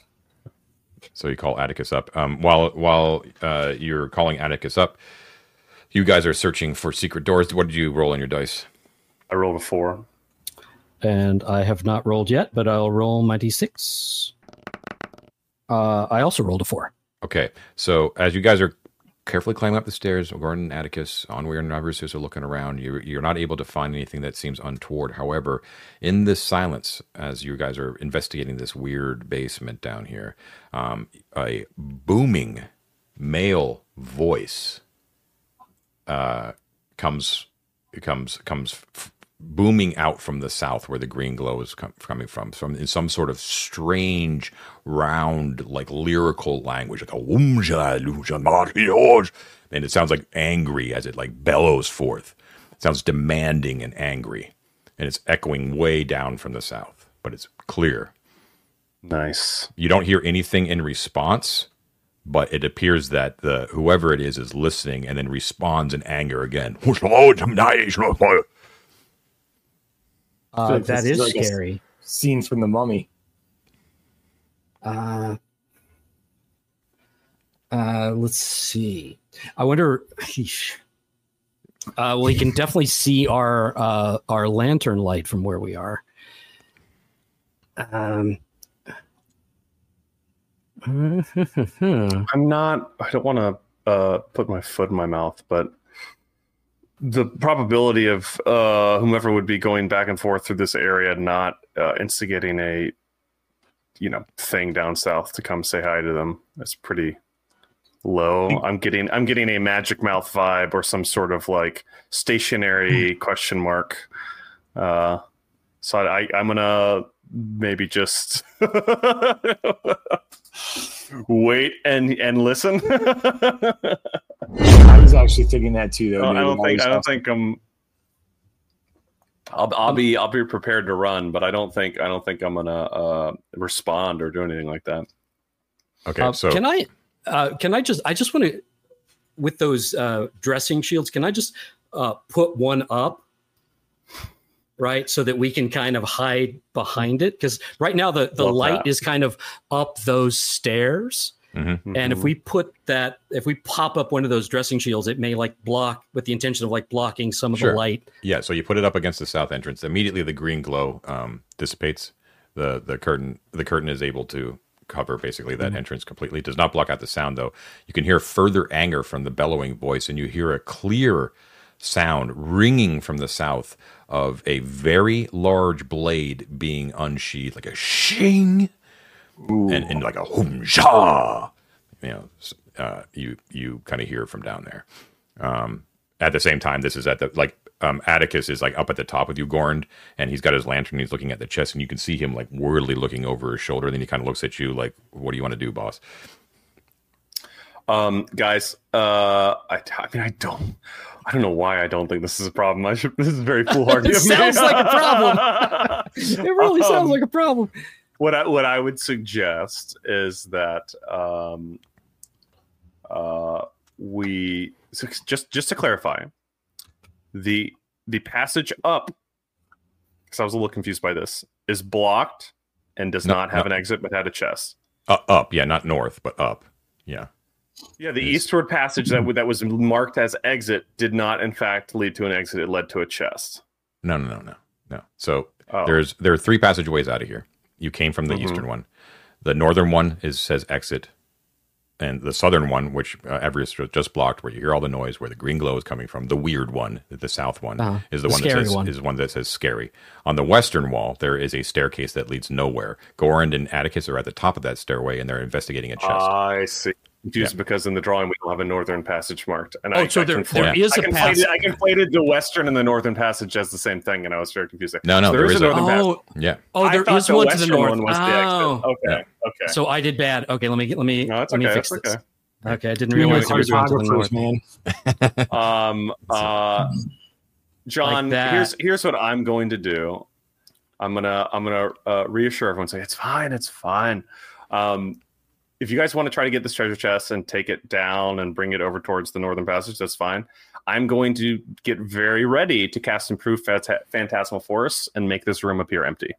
So you call Atticus up. Um, while while uh, you're calling Atticus up, you guys are searching for secret doors. What did you roll on your dice? I rolled a four. and I have not rolled yet, but I'll roll my d6. Uh, I also rolled a four. Okay, so as you guys are carefully climbing up the stairs, Gordon and Atticus, Onweir and Navarus are looking around. You're, you're not able to find anything that seems untoward. However, in this silence, as you guys are investigating this weird basement down here, um, a booming male voice uh, comes comes comes f- booming out from the south where the green glow is com- coming from from in some sort of strange round like lyrical language like a "Wumja luja marios," and it sounds like angry as it like bellows forth. It sounds demanding and angry. And it's echoing way down from the south but it's clear. Nice. you don't hear anything in response but it appears that the whoever it is is listening and then responds in anger again Uh, like that this is is like scary. Scenes from the mummy. Uh, uh, let's see. I wonder. Sheesh. Uh, well, you can definitely see our uh, our lantern light from where we are. Um. I'm not. I don't want to uh, put my foot in my mouth, but the probability of uh, whomever would be going back and forth through this area not uh, instigating a you know thing down south to come say hi to them is pretty low. I'm getting I'm getting a magic mouth vibe or some sort of like stationary question mark. Uh, so I, I'm gonna maybe just wait and and listen. I was actually thinking that too, though. I dude. don't think I don't think I'm. I'll, I'll be I'll be prepared to run, but I don't think I don't think I'm gonna uh, respond or do anything like that. okay Uh, so can I? Uh, can I just? I just want to, with those uh, dressing shields. Can I just uh, put one up, right, so that we can kind of hide behind it? Because right now the the Love light that. is kind of up those stairs, mhm. and if we put that, if we pop up one of those dressing shields, it may like block with the intention of like blocking some of Sure. the light. Yeah, so you put it up against the south entrance. Immediately, the green glow um, dissipates. the the curtain The curtain is able to cover basically that entrance completely. It does not block out the sound, though. You can hear further anger from the bellowing voice, and you hear a clear sound ringing from the south of a very large blade being unsheathed, like a shing, and, and like a hum sha. You know, uh, you you kind of hear from down there. Um, at the same time, this is at the like um, Atticus is like up at the top with you, Gornd, and he's got his lantern. He's looking at the chest, and you can see him like worriedly looking over his shoulder. And Then he kind of looks at you like, "What do you want to do, boss?" Um, guys, uh, I, I mean, I don't, I don't know why I don't think this is a problem. I should. This is very foolhardy. It sounds like a problem. It really sounds Um, like a problem. What I what I would suggest is that um, uh, we so just just to clarify the the passage up because I was a little confused by this is blocked and does No, not have no. an exit but had a chest. Uh, up, yeah, not north, but up, yeah. Yeah, the Yes. eastward passage that that was marked as exit did not in fact lead to an exit. It led to a chest. No, no, no, no, no. So Oh. there's there are three passageways out of here. You came from the Mhm. eastern one. The northern one is says exit, and the southern one, which uh, Everest just blocked, where you hear all the noise, where the green glow is coming from. The weird one, the south one, Uh-huh. is the, The one that says one. is one that says scary. On the western wall, there is a staircase that leads nowhere. Gorand and Atticus are at the top of that stairway, and they're investigating a chest. I see. Confused because in the drawing we don't have a northern passage marked. And Oh, I, so I there, conflated- there is I a pass. conflated, I conflated the western and the northern passage as the same thing, and I was very confused. No, no, So there is a- northern passage. Oh, yeah, oh, I there thought is the one to the western north. one was the exit. Oh, Okay, okay. so I did bad. Okay, let me let me no, that's let me okay. fix That's this. okay. Okay, I didn't You're realize there was one to the cartographers, north. man. Um, uh, John, Like here's here's what I'm going to do. I'm gonna I'm gonna uh, reassure everyone. Say it's fine. It's fine. Um, if you guys want to try to get this treasure chest and take it down and bring it over towards the northern passage, that's fine. I'm going to get very ready to cast improve Phant- phantasmal force and make this room appear empty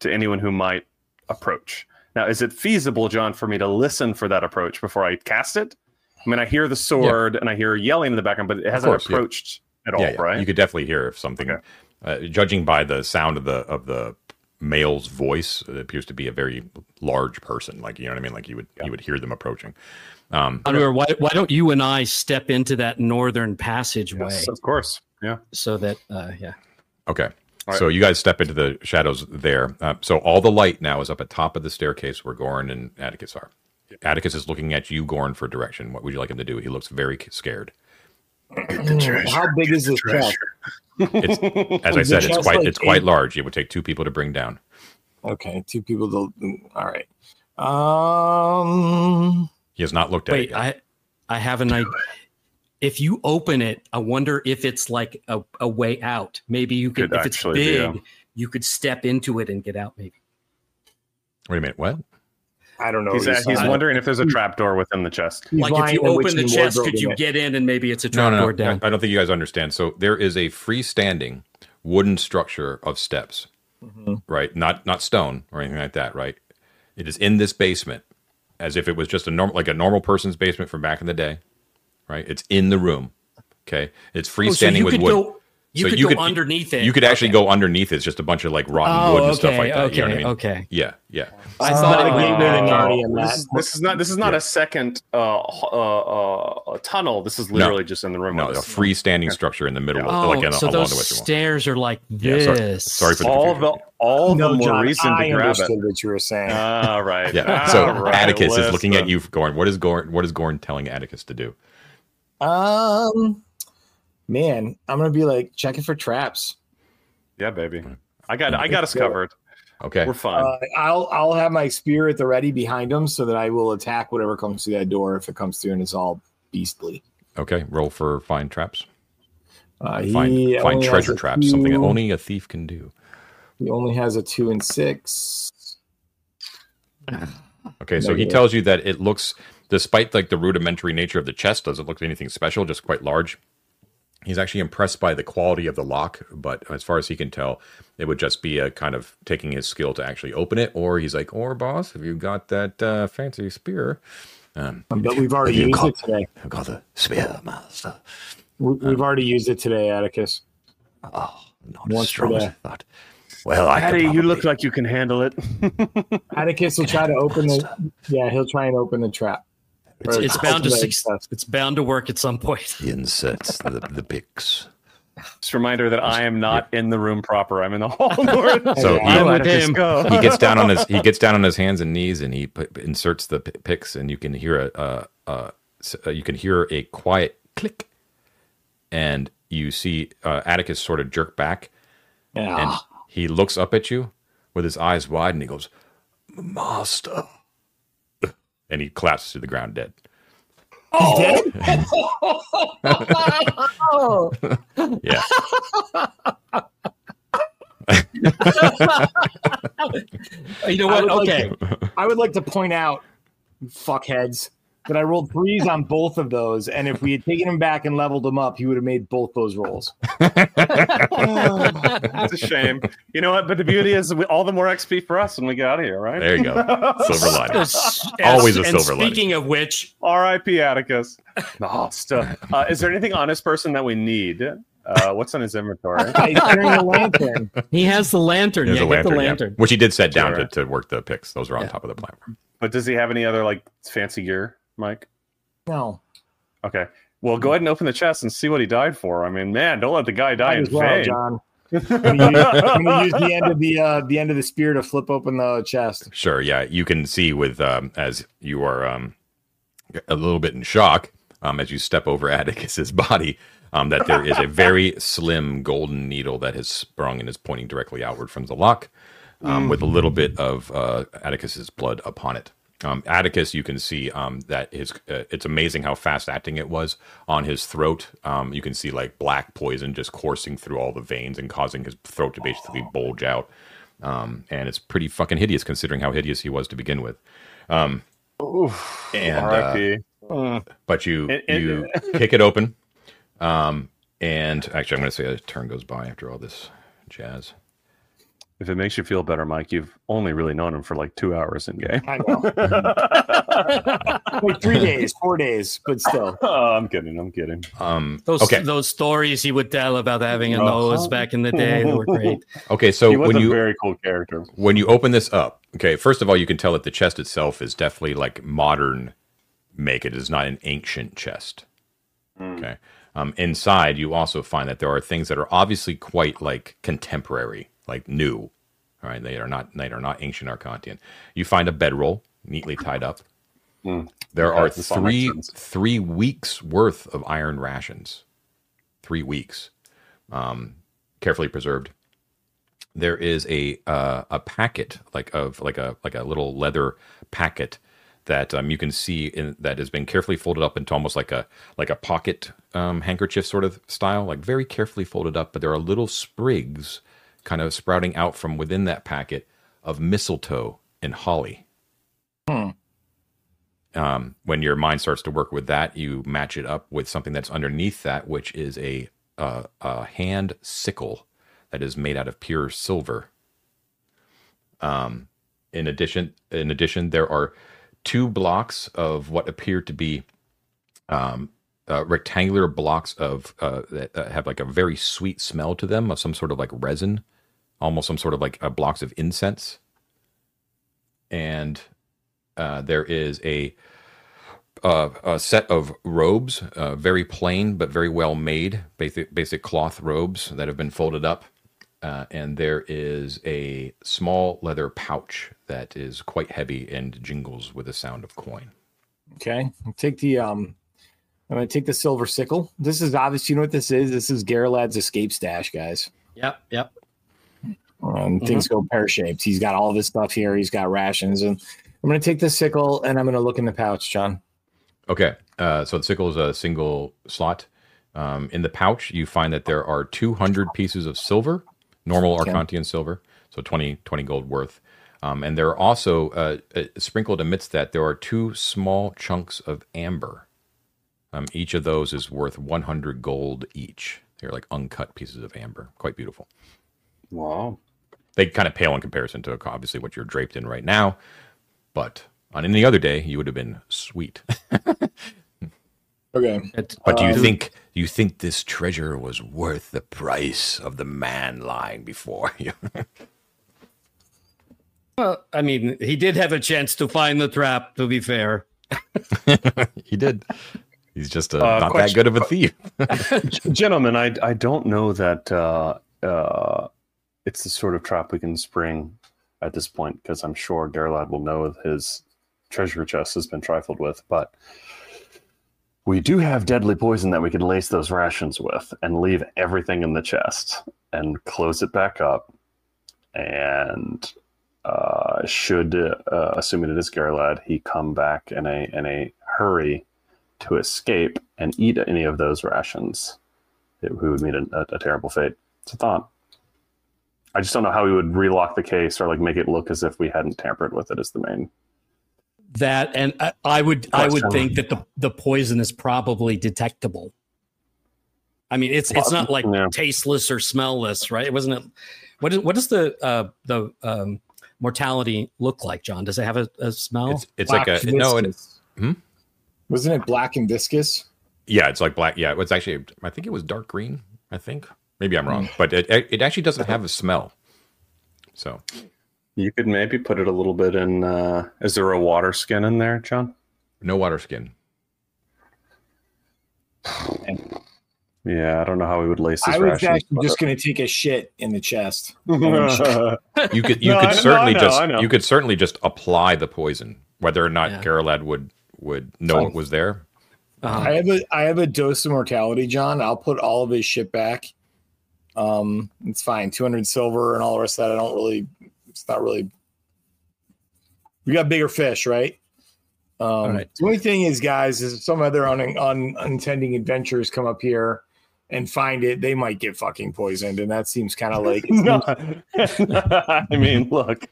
to anyone who might approach. Now, is it feasible, John, for me to listen for that approach before I cast it? I mean, I hear the sword and I hear yelling in the background, but it hasn't course, yeah. approached at all, yeah, yeah. right? You could definitely hear if something, Okay. uh, judging by the sound of the of the male's voice, it appears to be a very large person. Like you know what I mean? Like you would you would hear them approaching. Um, Oliver, why, why don't you and I step into that northern passageway Yes, of course. Yeah. so that uh, yeah. okay. All So you guys step into the shadows there. Uh, so all the light now is up at top of the staircase where gorn and Atticus are. Atticus is looking at you, gorn for direction. What would you like him to do? He looks very scared. How big is this chest? It's, as I said, it's quite like it's quite eight- large. It would take two people to bring down. Okay, two people. To, all right. Um, He has not looked at it. Wait, Yet. I I have an idea. If you open it, I wonder if it's like a, a way out. Maybe you could, Could if it's actually be, big, yeah. you could step into it and get out. Maybe. Wait a minute. What? I don't know. He's, what uh, he's wondering if there's a trapdoor within the chest. He's like if you open the chest, could you it. get in and maybe it's a No, no, trapdoor no. down? I don't think you guys understand. So there is a freestanding wooden structure of steps, Mhm. right? Not not stone or anything like that, right? It is in this basement, as if it was just a normal, like a normal person's basement from back in the day, right? It's in the room. Okay, it's Oh, freestanding so with wood. go. You So could you go could- underneath it. you could actually Okay. go underneath. It. It's just a bunch of like rotten Oh, wood and okay, stuff like that. okay, you know what I mean? okay. Yeah, yeah. I Uh, thought it I was. gave it an this, is, this is not this is not Yeah. a second uh, uh, uh, tunnel. This is literally just in the room. No, a this- freestanding structure in the middle, Oh, of, like in, so along those the stairs are like Yeah, sorry- this. sorry for the all confusion. the all no, the more John, reason I to grab understood it. what you were saying. All right. Yeah. So All right, Atticus is looking at you, Gorn. What is Gorn? What is Gorn telling Atticus to do? um, man, I'm gonna be like checking for traps. Yeah, baby. I got I got us covered. Okay. We're fine. Uh, I'll I'll have my spear at the ready behind him so that I will attack whatever comes through that door if it comes through and it's all beastly. Okay. Roll for find traps. Uh, Find he find only treasure has a traps. Something that only a thief can do. He only has a two and six. Okay. So he Negative. tells you that it looks, despite like the rudimentary nature of the chest, doesn't look anything special, just quite large. He's actually impressed by the quality of the lock, but as far as he can tell, it would just be a kind of taking his skill to actually open it. Or he's like, "Or boss, have you got that uh, fancy spear?" Um, Um, but we've already used got- it today. I've got the spear, master. We, we've already used it today, Atticus. Oh, not Once as strong as. I thought. Well, I could Patty, you look like you can handle it. Atticus will try to open the. Yeah, he'll try and open the trap. It's, it's bound to Ultimate it's bound to work at some point. Insets the the picks. Just a reminder that I am not in the room proper. I'm in the hall north. So he, I'm with him. go. he gets down on his he gets down on his hands and knees and he put, inserts the p- picks and you can hear a uh, uh, s- uh, you can hear a quiet click and you see uh, Atticus sort of jerk back and Yeah. he looks up at you with his eyes wide and he goes master and he collapses to the ground dead He's oh. dead? yeah You know I what? would like Okay. I would like to point out, fuckheads, that I rolled threes on both of those, and if we had taken him back and leveled him up, he would have made both those rolls. It's a shame. You know what? But the beauty is, we, all the more XP for us when we get out of here, right? there you go silver lining As- Always a and silver lining. Speaking of which, R.I.P. Atticus. Master. Uh, is there anything honest person that we need? Uh, what's on his inventory? He's carrying a lantern. he has the lantern. There's yeah, a get the lantern, yeah. which he did set down Sure. to, to work the picks those are on Yeah. top of the platform But does he have any other like fancy gear, Mike? No. Okay. Well, go ahead and open the chest and see what he died for. I mean, man, don't let the guy die Might in as well, vain. John. I'm gonna use, I'm use the end of the uh, the end of the spear to flip open the chest. Sure, yeah, you can see with um, as you are um, a little bit in shock um, as you step over Atticus's body um, that there is a very slim golden needle that has sprung and is pointing directly outward from the lock, um, with a little bit of uh, Atticus's blood upon it. Um, Atticus, you can see um, that his. Uh, it's amazing how fast acting it was on his throat. Um, you can see like black poison just coursing through all the veins and causing his throat to basically bulge out. Um, and it's pretty fucking hideous considering how hideous he was to begin with. Um, Oof. And, uh, R.I.P. Uh, but you And- and- you kick it open, um, and actually, I'm going to say a turn goes by after all this jazz. If it makes you feel better, Mike, you've only really known him for like two hours in game. I know. Wait, three days, four days, but still. oh, I'm kidding. I'm kidding. Um, Those okay, those stories he would tell about having a Uh-huh. nose back in the day they were great. okay. So he was when a you very cool character. when you open this up, okay, first of all, you can tell that the chest itself is definitely like modern make. It is not an ancient chest. Okay. Um, inside, you also find that there are things that are obviously quite like contemporary, like new. All right, they are not they are not ancient Arcantian. You find a bedroll neatly tied up. Hmm. There are this all makes three three weeks worth of iron rations. Three weeks, um, carefully preserved. There is a uh, a packet like of like a like a little leather packet that um, you can see in, that has been carefully folded up into almost like a like a pocket um, handkerchief sort of style, like very carefully folded up. But there are little sprigs kind of sprouting out from within that packet of mistletoe and holly. Hmm. Um, when your mind starts to work with that, you match it up with something that's underneath that, which is a uh, a hand sickle that is made out of pure silver. Um, in addition, in addition, there are two blocks of what appear to be um, uh, rectangular blocks of uh, that have like a very sweet smell to them of some sort of like resin, almost some sort of like uh, blocks of incense. And uh, there is a uh, a set of robes, uh, very plain but very well made, basic basic cloth robes that have been folded up. Uh, and there is a small leather pouch that is quite heavy and jingles with the sound of coin. Okay. Take the um I'm gonna take the silver sickle. This is obvious. You know what this is? This is Garalad's escape stash, guys. Yep, yep. Um, Things go pear shaped. He's got all this stuff here. He's got rations, and I'm gonna take the sickle and I'm gonna look in the pouch, John. Okay, uh, so the sickle is a single slot. Um, in the pouch, you find that there are 200 pieces of silver, normal Okay. Arcantian silver, so 20, 20 gold worth. Um, and there are also, uh, uh, sprinkled amidst that, there are two small chunks of amber. Um, each of those is worth 100 gold each. They're like uncut pieces of amber. Quite beautiful. Wow. They kind of pale in comparison to obviously what you're draped in right now. But on any other day, you would have been sweet. Okay. But do you Um, think do you think this treasure was worth the price of the man lying before you? well, I mean, he did have a chance to find the trap. To be fair, he did. He's just uh, Uh, not that good of a thief. Gentlemen, I, I don't know that uh, uh, it's the sort of trap we can spring at this point because I'm sure Gerlad will know his treasure chest has been trifled with, but we do have deadly poison that we could lace those rations with and leave everything in the chest and close it back up. And uh, should, uh, assuming it is Gerlad, he come back in a in a hurry to escape and eat any of those rations, it, we would meet a, a, a terrible fate. It's a thought. I just don't know how we would relock the case or like make it look as if we hadn't tampered with it. Is the main. That and I, I would I would think that the the poison is probably detectable. I mean, it's it's not like Yeah. tasteless or smellless, right? It wasn't it. What is what does the uh, the um, mortality look like, John? Does it have a, a smell? It's it's like a no, it, viscous. Hmm? Wasn't it black and viscous? yeah, it's like black. Yeah, it's actually I think it was dark green. I think maybe I'm wrong, but it it actually doesn't have a smell. So You could maybe put it a little bit in. Uh, is there a water skin in there, John? no water skin. Yeah, I don't know how we would lace this I was ration. actually just going to take a shit in the chest. You could you No, could I- certainly I know, just you could certainly just apply the poison, whether or not Yeah. Garolad would would know Fine. it was there. Uh-huh. I have a I have a dose of mortality, John. I'll put all of his shit back. Um, it's fine. Two hundred silver and all the rest of that. I don't really. It's not really. We got bigger fish, right? Um, All right. The only thing is, guys, is if some other un, un, unintending adventurers come up here and find it, they might get fucking poisoned, and that seems kind of like it's not I mean, look,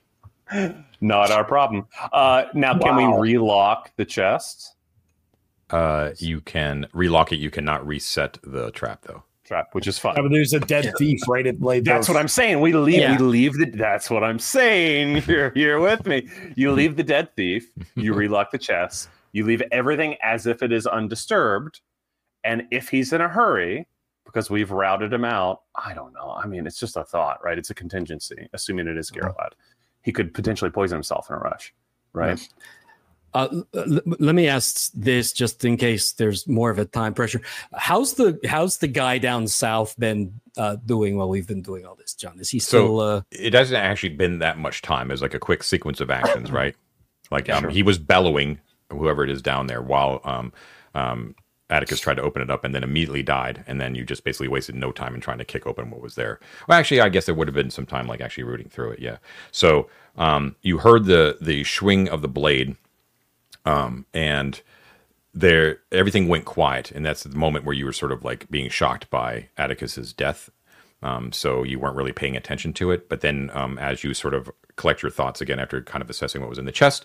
not our problem. Uh, now, can Wow. we relock the chest Uh, you can relock it. You cannot reset the trap though. Trap, which is Yeah, fine. but there's a dead thief right at like That's what I'm saying. We leave. Yeah. We leave the. That's what I'm saying. You're you're with me. You mm-hmm. leave the dead thief. You relock the chest. You leave everything as if it is undisturbed. And if he's in a hurry, because we've routed him out, I don't know. I mean, it's just a thought, right? It's a contingency, assuming it is uh-huh. Geralad. He could potentially poison himself in a rush, right? Uh, l- let me ask this, just in case there's more of a time pressure. How's the how's the guy down south been uh, doing while we've been doing all this, John? Is he So- still? uh, It hasn't actually been that much time. It's like a quick sequence of actions, right? Like um, Sure. he was bellowing, whoever it is down there, while um, um, Atticus tried to open it up, and then immediately died. And then you just basically wasted no time in trying to kick open what was there. Well, actually, I guess there would have been some time, like actually rooting through it. Yeah. So um, you heard the the swing of the blade, um, and there everything went quiet, and that's the moment where you were sort of like being shocked by Atticus's death. Um, so you weren't really paying attention to it. But then, um, as you sort of collect your thoughts again after kind of assessing what was in the chest,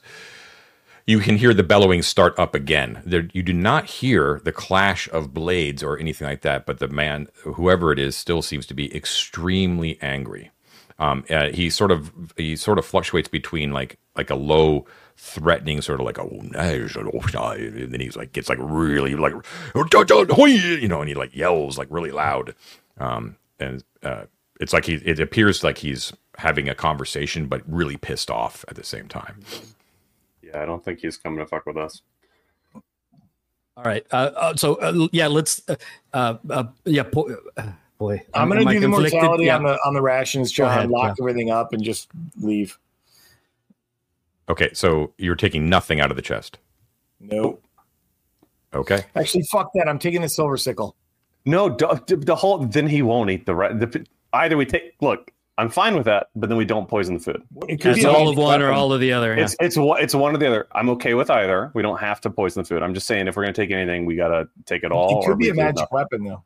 you can hear the bellowing start up again. There, you do not hear the clash of blades or anything like that. But the man, whoever it is, still seems to be extremely angry. Um, uh, he sort of he sort of fluctuates between like like a low threatening sort of like oh nice, and then he's like gets like really like you know and he like yells like really loud um, and uh, it's like he it appears like he's having a conversation but really pissed off at the same time Yeah, I don't think he's coming to fuck with us. all right. Uh, uh, so uh, yeah, let's. Uh, uh, uh, yeah, po- uh, boy. I'm going am to I do the conflicted? mortality Yeah. on the on the rations, John. ahead, lock everything up and just leave. okay so you're taking nothing out of the chest Nope. okay Actually, fuck that. I'm taking the silver sickle. No, d- d- the whole. Then he won't eat the right. The, either we take. Look, I'm fine with that, but then we don't poison the food. It could It's be all of one or all of the other. Yeah. It's it's one- it's one or the other. I'm okay with either. We don't have to poison the food. I'm just saying if we're gonna take anything, we gotta take it all. It could be a magic weapon, though.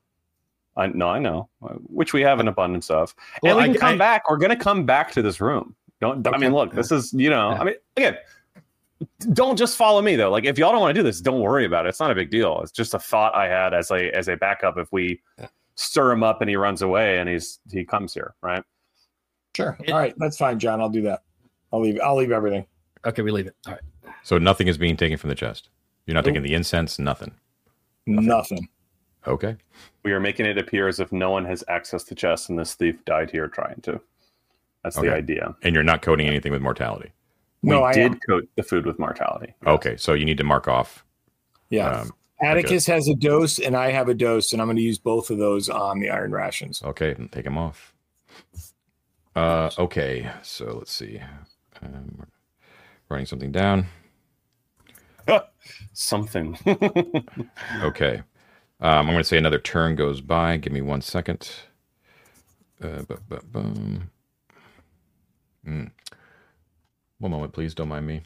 I, no, I know, uh, which we have an abundance of, Well, and we I- can come I- back. We're gonna come back to this room. Don't. I mean, look, this is you know. Yeah. I mean, again, don't just follow me though. Like if y'all don't want to do this, don't worry about it. It's not a big deal. It's just a thought I had as a as a backup. If we stir him up and he runs away and he's he comes here, right? Sure. It- all right, that's fine, John. I'll do that. I'll leave. I'll leave everything. okay, we leave it. All right. so nothing is being taken from the chest you're not Nope. taking the incense nothing Nothing. Okay We are making it appear as if no one has access to chests and this thief died here trying to. That's the idea. and you're not coding anything with mortality No, we I did am. coat the food with mortality. Okay, so you need to mark off. Yeah. Um, Atticus has a dose and I have a dose, and I'm going to use both of those on the iron rations. okay, then take them off. Uh, okay, so let's see. Um, writing something down. Something. Okay. Um, I'm going to say another turn goes by. Give me one second. Uh, bu- bu- bum. Mm. One moment, please. Don't mind me.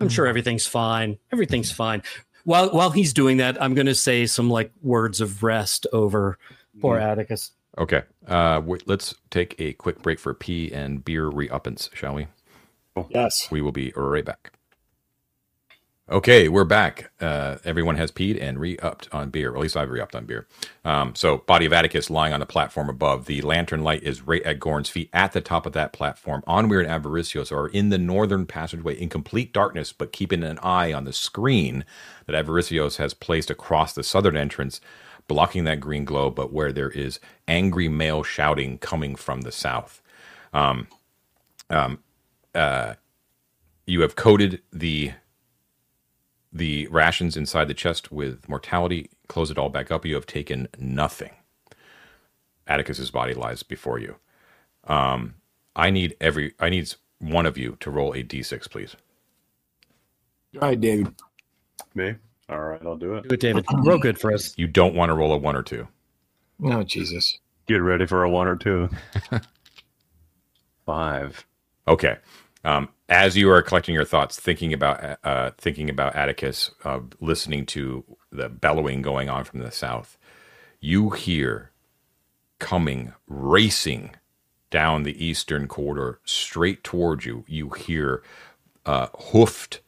I'm sure everything's fine. Everything's fine. While while he's doing that, I'm going to say some like words of rest over poor Atticus. Okay. Uh, w- let's take a quick break for pee and beer re-uppance, shall we? Yes. We will be right back. Okay, we're back. Uh, everyone has peed and re-upped on beer. Or at least I've re-upped on beer. Um, so, body of Atticus lying on the platform above. The lantern light is right at Gorn's feet. At the top of that platform, Onweir and Avaricios are in the northern passageway in complete darkness, but keeping an eye on the screen that Avaricios has placed across the southern entrance, blocking that green glow, but where there is angry male shouting coming from the south. Um, um, uh, you have coded the the rations inside the chest with mortality. Close it all back up. You have taken nothing. Atticus's body lies before you. Um, I need every. I need one of you to roll a d6, please. All right, David. Me? All right, I'll do it. Do it, David. Real good for us. You don't want to roll a one or two. Oh, Jesus. Get ready for a one or two. Five. Okay. Um, as you are collecting your thoughts, thinking about uh, thinking about Atticus, uh, listening to the bellowing going on from the south, you hear coming racing down the eastern corridor straight towards you. You hear uh, hoofed,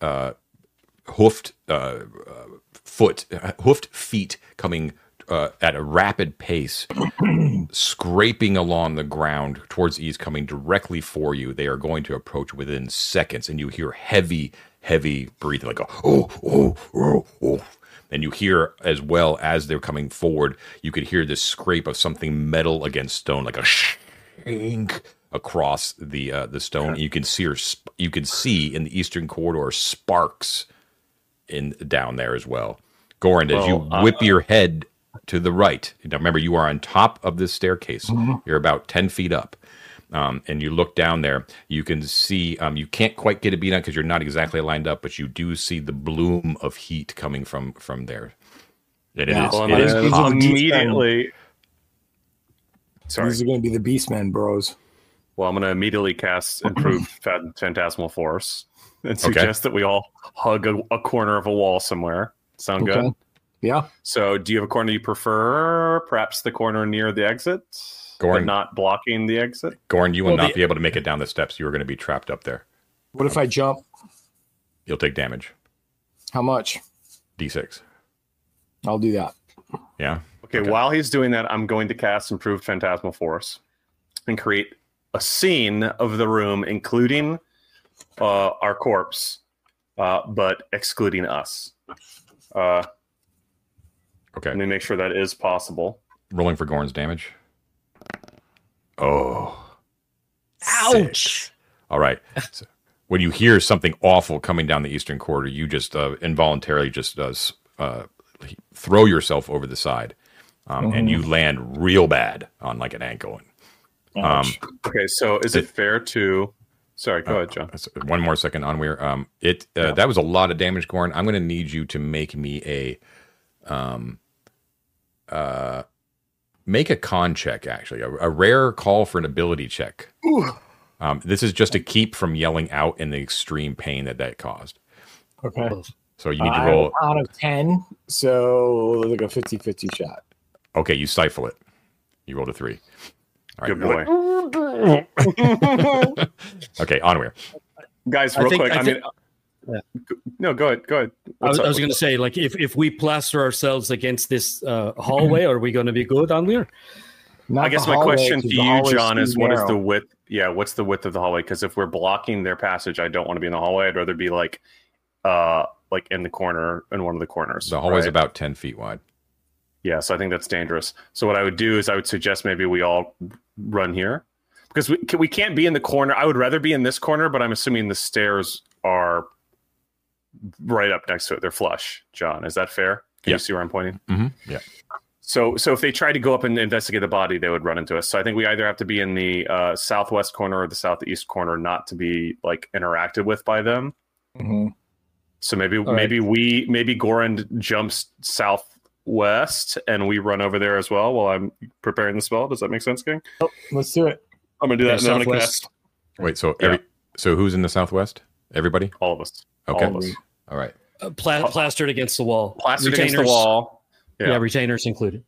uh, hoofed uh, uh, foot, hoofed feet coming uh, at a rapid pace scraping along the ground towards east, coming directly for you. They are going to approach within seconds, and you hear heavy, heavy breathing, like a oh, oh, oh, oh. And you hear as well as they're coming forward, you could hear this scrape of something metal against stone, like a shink across the uh, the stone. You can see, you can see in the eastern corridor sparks in down there as well. Goran, as you Well, uh, whip your head to the right. Now, remember, you are on top of this staircase. You're about 10 feet up. Um, and you look down there, you can see, um, you can't quite get a beat on because you're not exactly lined up, but you do see the bloom of heat coming from from there. It yeah, is, well, it is gonna hot. immediately. Sorry. These are going to be the Beastmen, bros. Well, I'm going to immediately cast Improved Phan- Phantasmal Force and Okay. suggest that we all hug a, a corner of a wall somewhere. Sound good? Okay. Yeah. So, do you have a corner you prefer? Perhaps the corner near the exit, but not blocking the exit. Gorn, you will Well, not the- be able to make it down the steps. You are going to be trapped up there. What if I jump? You'll take damage. How much? D6. I'll do that. Yeah. Okay, Okay. while he's doing that, I'm going to cast Improved Phantasmal Force and create a scene of the room, including uh, our corpse, uh, but excluding us. Uh, Okay. let me make sure that is possible. Rolling for Gorn's damage. Oh. Ouch. All right. So when you hear something awful coming down the eastern corridor, you just uh, involuntarily just uh, uh, throw yourself over the side, um, and you land real bad on like an ankle. Um, Okay, so is it fair to? Sorry, go ahead, John. one more second on where um, it uh, that was a lot of damage, Gorn. I'm going to need you to make me a um, uh, make a con check. Actually, a, a rare call for an ability check. Um, this is just to keep from yelling out in the extreme pain that that caused. okay. So you need to I- roll. out of 10. So like a 50 50 shot. Okay, you stifle it. You rolled a three. All right. Good boy, Okay, onward. guys. I Real think- quick, I I, think- mean, Yeah. no, go ahead, go ahead. I was, What's I up? was going to say, like, if, if we plaster ourselves against this uh, hallway, are we going to be good, Anlir? Not I guess my hallway, question 'cause to the you, hallway's John, too is what is the width? Yeah, what's the width of the hallway? Because if we're blocking their passage, I don't want to be in the hallway. I'd rather be like, uh, like in the corner, in one of the corners. The hallway's right? about ten feet wide. Yeah, so I think that's dangerous. So what I would do is I would suggest maybe we all run here. because we we can't be in the corner. I would rather be in this corner, but I'm assuming the stairs are right up next to it. They're flush. John, is that fair? Can Yeah. you see where I'm pointing? hmm Yeah. So, so if they try to go up and investigate the body, they would run into us. So I think we either have to be in the uh, southwest corner or the southeast corner, not to be like interacted with by them. Mhm. So maybe right. maybe we maybe Goran jumps southwest and we run over there as well while I'm preparing the spell. Does that make sense, King? Oh, let's do it. I'm gonna do that. Yeah, and I'm gonna southwest. cast Wait. So Yeah. every so who's in the southwest? Everybody. all of us. Okay. All. All right. Uh, pla- plastered against the wall. Plastered against the Retainers- wall. Yeah. Yeah. retainers included.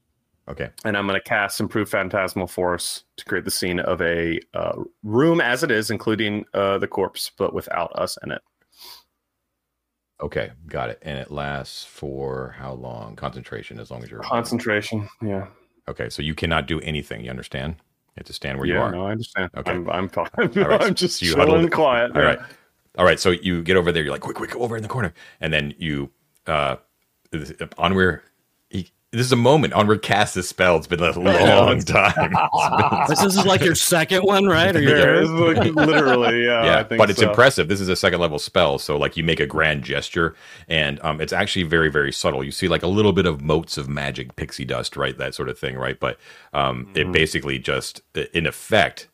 Okay. and I'm going to cast Improve Phantasmal Force to create the scene of a uh, room as it is, including uh, the corpse, but without us in it. Okay. Got it. And it lasts for how long? Concentration, as long as you're Concentration. Yeah. Okay. So you cannot do anything. You understand? You have to stand where you yeah. are. No, I understand. Okay. I'm. I'm talking. All right, I'm just so you chilling huddled- quiet. All right. All right. So you get over there. You're like, quick, quick, go over in the corner. And then you, uh, Onweir, he, this is a moment. Onweir casts this spell. It's been a long time. This is like your second one, right? Or your Yeah, third? like literally. Yeah. I yeah, think but it's so. impressive. This is a second level spell, so like you make a grand gesture, and um, it's actually very, very subtle. You see like a little bit of motes of magic, pixie dust, right, that sort of thing, right? But um, Mm-hmm. it basically just, in effect,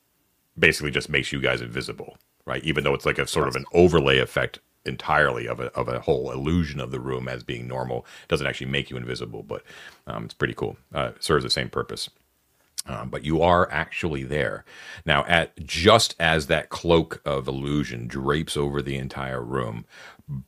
basically just makes you guys invisible, right? Even though it's like a sort of an overlay effect entirely of a of a whole illusion of the room as being normal. It doesn't actually make you invisible, but um, it's pretty cool. Uh, serves the same purpose. Um, but you are actually there now. At just as that cloak of illusion drapes over the entire room,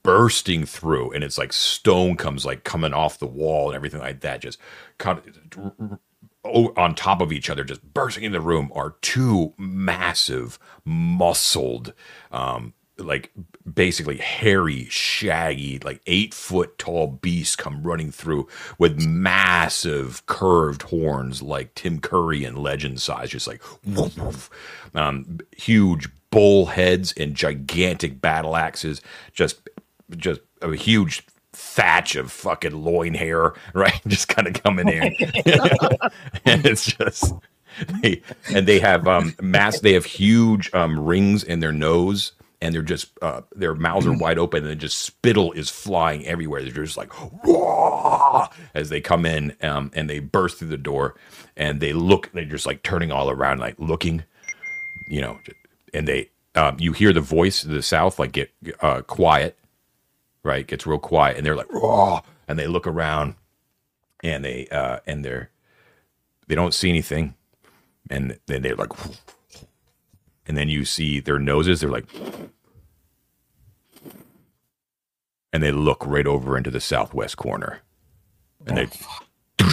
bursting through, and it's like stone comes like coming off the wall and everything like that, just kind of on top of each other, just bursting in the room, are two massive, muscled, um, like basically hairy, shaggy, like eight foot tall beasts come running through with massive curved horns, like Tim Curry in Legend size, just like woof, woof. Um, huge bull heads and gigantic battle axes, just just a huge thatch of fucking loin hair, right? Just kind of coming in, and it's just they and they have um mass. They have huge um rings in their nose. And they're just uh, their mouths are wide open, and just spittle is flying everywhere. They're just like "Wah!" as they come in, um, and they burst through the door, and they look. They're just like turning all around, like looking, you know. And they, um, you hear the voice of the south like get uh, quiet, right? Gets real quiet, and they're like, and they look around, and they uh, and they're they don't see anything, and then they're like, and then you see their noses, they're like, and they look right over into the southwest corner, and they.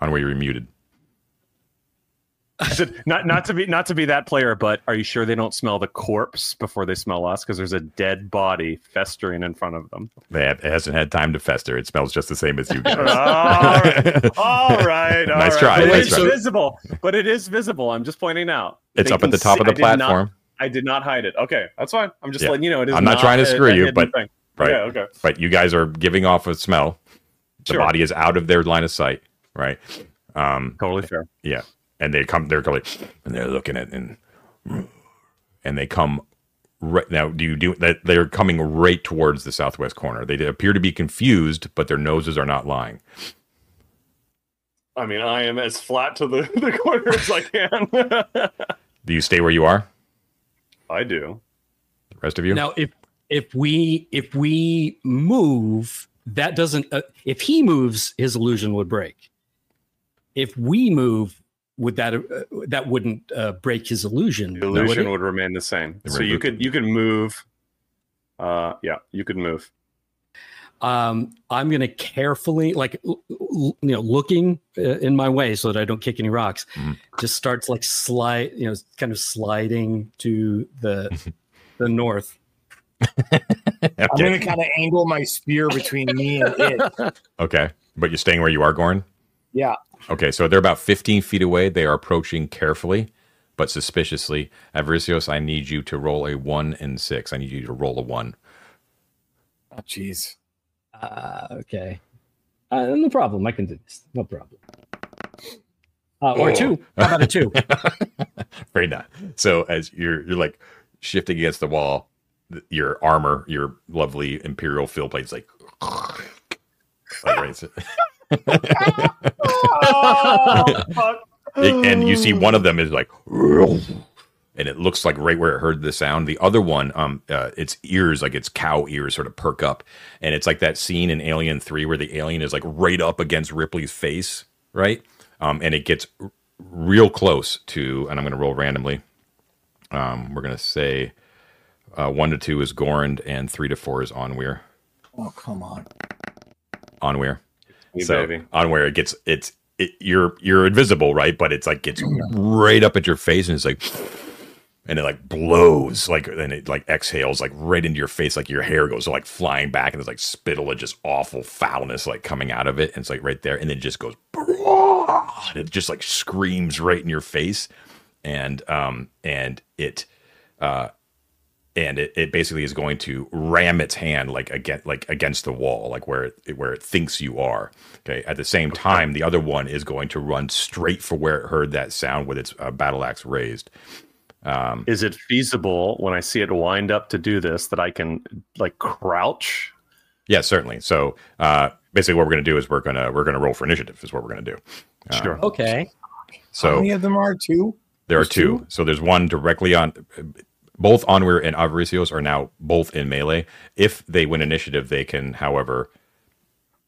Onweir you're muted. I said, not not to be not to be that player, but are you sure they don't smell the corpse before they smell us? Because there's a dead body festering in front of them. They it hasn't had time to fester. It smells just the same as you all guys. right, all right. all Nice right. try, But nice it's try. visible, but it is visible. I'm just pointing out. It's They up at the top see- of the I did not- platform. I did not hide it. Okay, that's fine. I'm just Yeah. letting you know it is. I'm not trying to screw a you, but- thing. right. Yeah. Okay. but you guys are giving off a smell. The Sure. body is out of their line of sight, right? Um, Totally fair. yeah, and they come. They're going, and they're looking at and and they come right now. Do you do that? They're coming right towards the southwest corner. They appear to be confused, but their noses are not lying. I mean, I am as flat to the, the corner as I can. Do you stay where you are? I do. The rest of you? Now, if if we if we move, that doesn't. Uh, if he moves, his illusion would break. If we move, would that uh, that wouldn't uh, break his illusion? The would illusion it? would remain the same. The So you could you could move. Uh, yeah, you could move. um, I'm going to carefully, like, l- l- you know, looking uh, in my way so that I don't kick any rocks. Mhm. Just starts like slide, you know, kind of sliding to the the north. I'm going to kind of angle my spear between me and it. okay, but you're staying where you are, Gorn. Yeah. Okay, so they're about 15 feet away. They are approaching carefully, but suspiciously. Avaricios, I need you to roll a one and six. I need you to roll a one. Oh, jeez. Uh, okay, uh, no problem. I can do this. No problem. Uh, or two. How about a two? Very not. So as you're you're like shifting against the wall, th- your armor, your lovely imperial field plate's like, vibrates. Oh. It- and you see one of them is like and it looks like right where it heard the sound. The other one um uh, its ears like its cow ears sort of perk up. And it's like that scene in alien 3 where the alien is like right up against ripley's face right? Um and it gets r- real close to and i'm going to roll randomly. Um we're going to say uh, 1 to 2 is gorand and 3 to 4 is onweir. Oh, come on. onweir You so baby. Onweir it gets it's it, you're you're invisible right? But it's like gets right up at your face and it's like and it like blows like and it like exhales like right into your face like your hair goes like flying back and there's like spittle and just awful foulness like coming out of it. And it's like right there and then it just goes and it just like screams right in your face. And um and it uh and it, it basically is going to ram its hand like against like against the wall like where it where it thinks you are okay at the same time the other one is going to run straight for where it heard that sound with its uh, battle axe raised um Is it feasible when I see it wind up to do this that I can like crouch? yeah certainly so uh basically what we're going to do is we're going to we're going to roll for initiative is what we're going to do Uh, Sure. Okay. How so many of them are two? There are two. two? So there's one directly on. Both Onweir and Avaricios are now both in melee. If they win initiative, they can, however,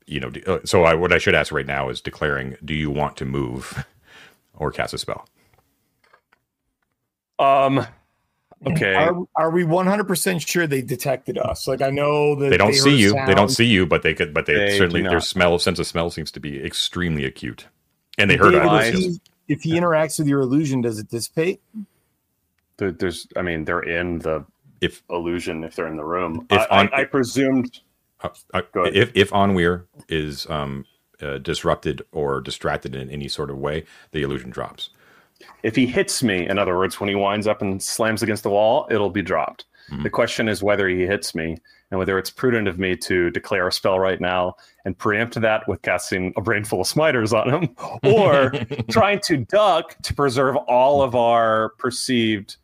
you know. de- uh, So I, what I should ask right now is declaring: Do you want to move or cast a spell? Um. Okay. Are, are we 100% sure they detected us? Like, I know that They don't see heard you. They don't see you, but they could. But they, They certainly their smell sense of smell seems to be extremely acute, and they heard David, if, he, if he interacts with your illusion, does it dissipate? There- there's. I mean, they're in the If illusion if they're in the room. If I, on- I, I presumed. uh, uh, if if Onweir is um, uh, disrupted or distracted in any sort of way, the illusion drops. If he hits me, in other words, when he winds up and slams against the wall, it'll be dropped. Mhm. The question is whether he hits me and whether it's prudent of me to declare a spell right now and preempt that with casting a brain full of smiters on him, or trying to duck to preserve all of our perceived,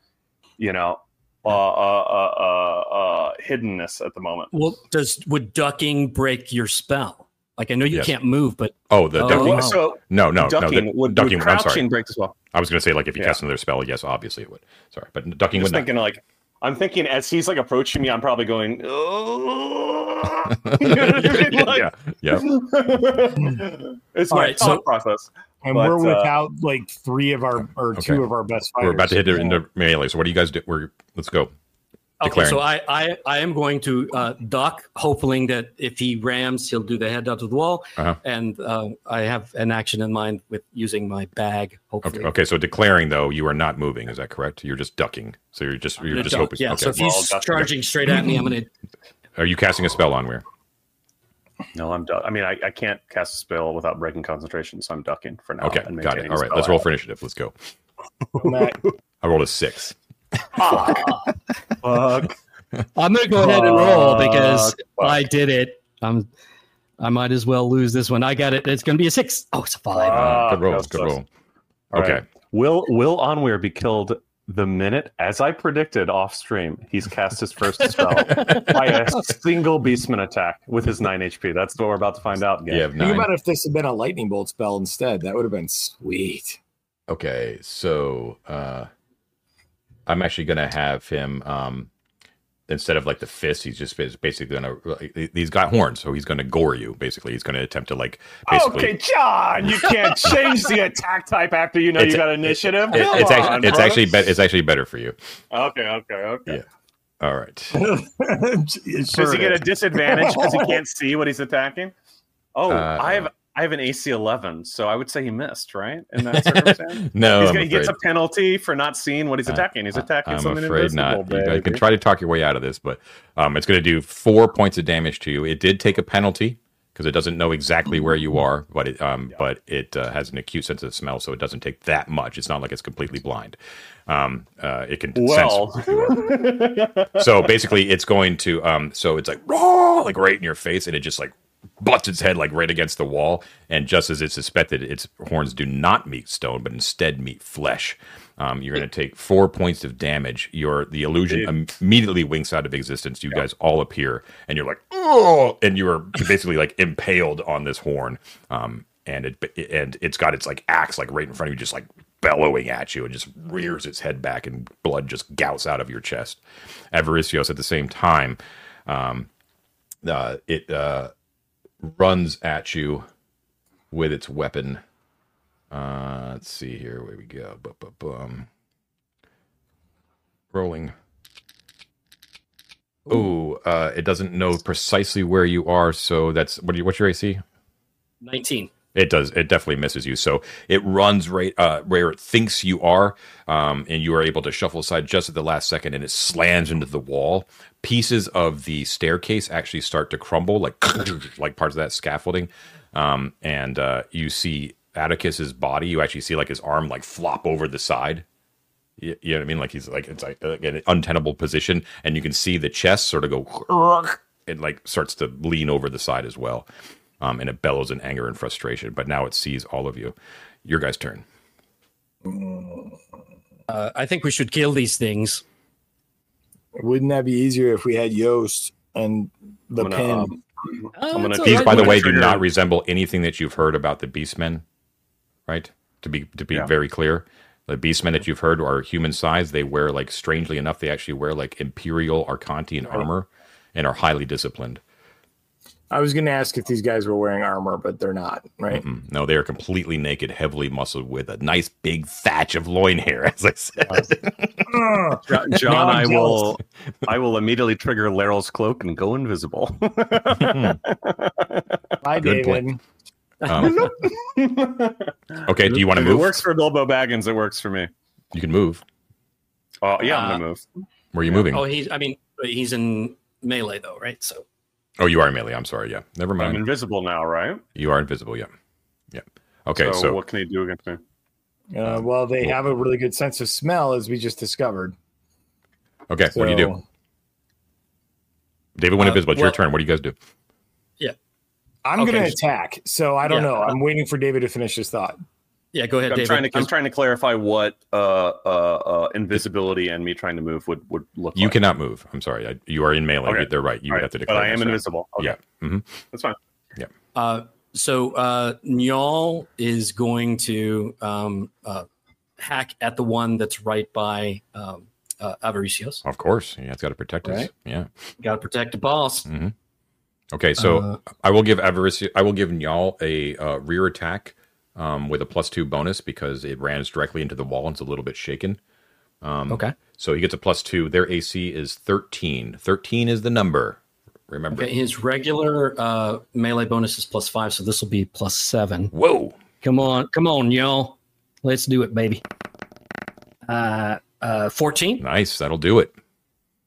you know, uh, uh, uh, uh, uh, hiddenness at the moment. Well, does would ducking break your spell? Like I know you Yes. can't move, but Oh, the Oh. ducking. wow. So No, no, ducking no. The, would, ducking. would I'm crouching sorry. break as well. I was going to say like if you Yeah. cast another spell, yes, obviously it would. Sorry, but ducking Just would not. thinking like I'm thinking as he's like approaching me, I'm probably going. "Oh." yeah, yeah. it's All my right, thought so- process. And But, we're uh, without like three of our or two of our best fighters. We're about to hit it into melee. So what do you guys do? We're let's go. okay. Declaring. So I, I I am going to uh, duck, hoping that if he rams, he'll do the head out to the wall, Uh-huh. and uh, I have an action in mind with using my bag. Hopefully, Okay, okay. So declaring though, you are not moving. Is that correct? You're just ducking. So you're just you're just duck. hoping. Yeah. okay. So if he's duck- charging straight at me, I'm gonna. are you casting a spell Onweir? No, I'm. Du- I mean, I, I can't cast a spell without breaking concentration, so I'm ducking for now. Okay, and got it. All right, let's roll for initiative. Let's go. I rolled a six. Fuck. I'm gonna go ahead and roll because Fuck. I did it. I'm. I might as well lose this one. I got it. It's gonna be a six. Oh, it's a five. Ah, good roll. that Good sucks. roll. All okay. right. Will Will Onweir be killed the minute, as I predicted off stream, he's cast his first spell by a single beastman attack with his nine HP? That's what we're about to find out. Again. Think about if this had been a lightning bolt spell instead. That would have been sweet. Okay, so uh I'm actually gonna have him um instead of like the fist, he's just basically gonna he's got horns, so he's gonna gore you. Basically, he's gonna attempt to like basically. Okay, John, you can't change the attack type after you know It's- you got initiative. It- it's on, actually it's actually be- it's actually better for you. okay. Okay. Okay. Yeah. All right. Does he get a disadvantage because he can't see what he's attacking? Oh, Uh, I have I have an AC 11, so I would say he missed, right? In that circumstance, No, He's he gets a penalty for not seeing what he's attacking. He's attacking I'm something afraid invisible, not. You, can try to talk your way out of this, but um, it's going to do four points of damage to you. It did take a penalty because it doesn't know exactly where you are, but it um, but it uh, has an acute sense of smell, so it doesn't take that much. It's not like it's completely blind. Um, uh, it can Well, sense. where you are. so basically, it's going to um, so it's like raw, like right in your face, and it just like butts its head like right against the wall. And just as it's suspected, its horns do not meet stone, but instead meet flesh. Um, you're going to take four points of damage. Your the illusion im- immediately winks out of existence. You guys all appear, and you're like, oh, and you are basically like impaled on this horn. Um, and it and it's got its like axe like right in front of you, just like bellowing at you, and just rears its head back, and blood just gouts out of your chest. Avaricios at the same time, um, uh, it uh, runs at you with its weapon. Uh, let's see here. Where we go. Bum. Rolling. Oh, uh, it doesn't know precisely where you are, so that's what? Do you, what's your AC? Nineteen. It does. It definitely misses you. So it runs right uh, where it thinks you are, um, and you are able to shuffle aside just at the last second, and it slams into the wall. Pieces of the staircase actually start to crumble, like like parts of that scaffolding, um, and uh, you see Atticus's body. You actually see like his arm like flop over the side. You, you know what I mean? Like he's like it's like, like an untenable position, and you can see the chest sort of go. It like starts to lean over the side as well um, and it bellows in anger and frustration. But now it sees all of you. Your guys' turn. Uh, I think we should kill these things. Wouldn't that be easier if we had Yost and the I'm gonna, pin? um, Uh, I'm gonna- it's These, right. by the way, do not resemble anything that you've heard about the Beastmen, right? To be to be Yeah. very clear, the Beastmen that you've heard are human sized. They wear like strangely enough, they actually wear like Imperial Arcantian armor and are highly disciplined. I was going to ask if these guys were wearing armor, but they're not, right? Mm, No, they are completely naked, heavily muscled, with a nice big thatch of loin hair. As I said, Ugh. Jo- John, I'm I jealous. will, I will immediately trigger Laryl's cloak and go invisible. Bye, Good David. um, okay. Do you want to If It works for Bilbo Baggins. It works for me. You can move. Oh yeah, I'm Uh, gonna move. Where are you moving? Oh, he's. I mean, he's in melee though, right? So Oh, you are melee. I'm sorry. Yeah. Never mind. I'm invisible now, right? You are invisible. Yeah. Yeah. Okay. So, So, what can they do against me? Uh, well, they have a really good sense of smell, as we just discovered. okay. what do you do? David went Uh, invisible. It's your turn. What do you guys do? Yeah. I'm Okay. going to attack. So I don't Yeah. know. I'm waiting for David to finish his thought. Yeah, go ahead, I'm David. trying to I'm 'cause- trying to clarify what uh, uh, uh, invisibility and me trying to move would would look. Like you like. cannot move. I'm sorry. I, you are in melee. Okay. They're right. You All would right, have to but declare. I am yourself. invisible. Okay. Yeah. hmm that's fine. Yeah. Uh, so uh, Njal is going to um, uh, hack at the one that's right by um, uh, Avaricios. Of course. Yeah. It's got to protect us. Right. Yeah. Got to protect the boss. hmm Okay. So Uh, I will give Avarici- I will give Nyal a uh, rear attack um, with a plus two bonus because it ran directly into the wall and it's a little bit shaken. Um, okay. So he gets a plus two. Their AC is 13. 13 is the number. Remember. Okay. His regular uh, melee bonus is plus five, so this will be plus seven. Whoa. Come on, come on, y'all. Let's do it, baby. Uh, uh, 14. Nice. That'll do it.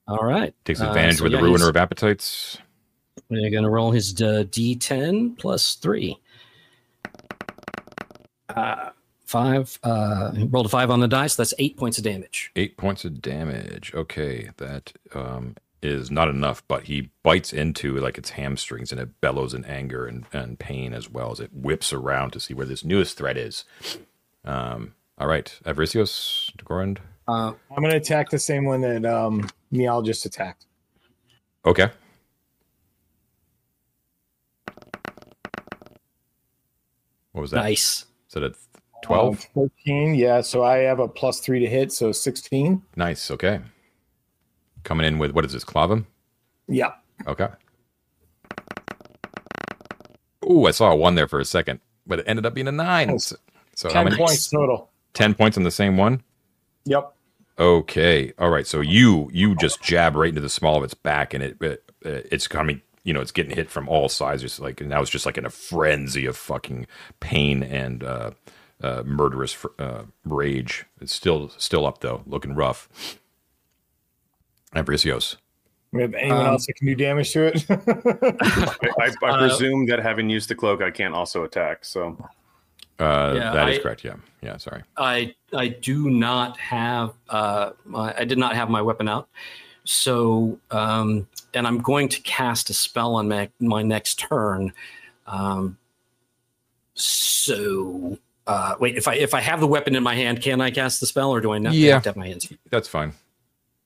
All right. Takes Uh, advantage so with yeah, the Ruiner of Appetites. We're going to roll his uh, d10 plus three. Uh, five. Uh, rolled a five on the dice. That's eight points of damage. Eight points of damage. Okay, that um, is not enough, but he bites into like its hamstrings and it bellows in anger and, and pain as well as it whips around to see where this newest threat is. Um, all right, Avaricios, Gorand. Uh, I'm going to attack the same one that um, Meow just attacked. Okay. What was that? nice. Is that a 12? Um, 13. Yeah. So I have a plus three to hit. So 16. nice. Okay. Coming in with what is this, Clavum? Yeah. Okay. Ooh, I saw a one there for a second, but it ended up being a nine. So, so how 10 many? points total. 10 points on the same one? Yep. Okay. All right. So you you just jab right into the small of its back, and it, it it's coming. You know, it's getting hit from all sides. Just like and now it's just like in a frenzy of fucking pain and uh, uh, murderous fr- uh, rage. It's still still up though, looking rough. Ambrosios. We have anyone Um, else that can do damage to it? I, I, I Uh, presume that having used the cloak, I can't also attack. So Uh, Yeah, that is I- correct. Yeah. Yeah. Sorry. I I do not have uh my I did not have my weapon out. So, um, and I'm going to cast a spell on my, my next turn. Um, so, uh, wait, if I if I have the weapon in my hand, can I cast the spell, or do I not Yeah. have to have my hands? That's fine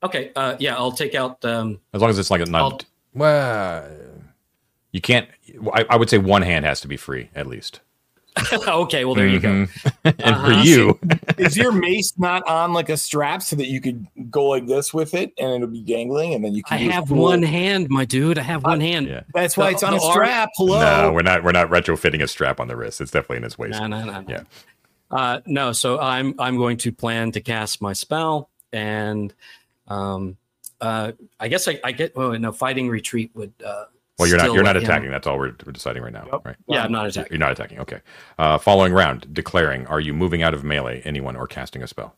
Okay, uh, yeah, I'll take out. Um, as long as it's like a not. Well, you can't. I, I would say one hand has to be free at least. okay, well there you go. Mhm. and Uh-huh. for you, Is your mace not on like a strap so that you could go like this with it and it'll be dangling and then you I can use have the one hand, my dude. I have one hand. yeah. That's why the- it's on a the arm- strap. Hello. No, we're not. We're not retrofitting a strap on the wrist. It's definitely in his waist. No, no, no, no. Yeah. Uh, no, so I'm I'm going to plan to cast my spell, and um, uh, I guess I, I get. Oh no, fighting retreat would. Uh, Well, you're not. You're not let him- attacking. That's all we're, we're deciding right now, Yep. right? Yeah, I'm not attacking. You're not attacking. Okay. Uh, following round, declaring: Are you moving out of melee, anyone, or casting a spell?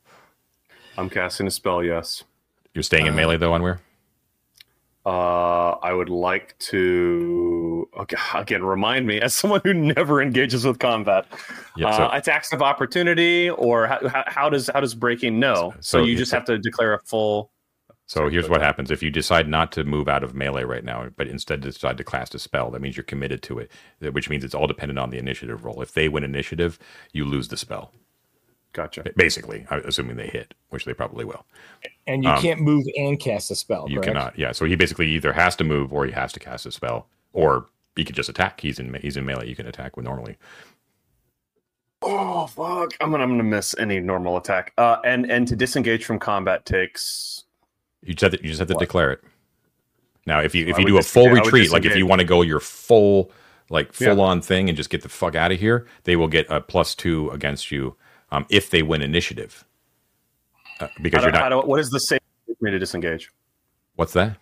I'm casting a spell. Yes. You're staying in Uh, melee though, Onweir. Uh, I would like to okay, again remind me as someone who never engages with combat. Yeah. uh, attacks of opportunity, or how, how, how does how does breaking no? So, So you it's just have to declare a full. So here's what happens: if you decide not to move out of melee right now, but instead decide to cast a spell, that means you're committed to it. Which means it's all dependent on the initiative roll. If they win initiative, you lose the spell. Gotcha. Basically, assuming they hit, which they probably will. And you Um, can't move and cast a spell. You correct? cannot. Yeah. So he basically either has to move or he has to cast a spell, or he could just attack. He's in he's in melee. You can attack with normally. Oh fuck! I'm gonna I'm gonna miss any normal attack. Uh, and and to disengage from combat takes. You just have to, you just have to What? declare it. Now, if you if I you do a full would retreat, like if you want to go your full like Yeah. full on thing and just get the fuck out of here, they will get a plus two against you um, if they win initiative. Uh, because you're not. what is the safest way for me to disengage? what's that?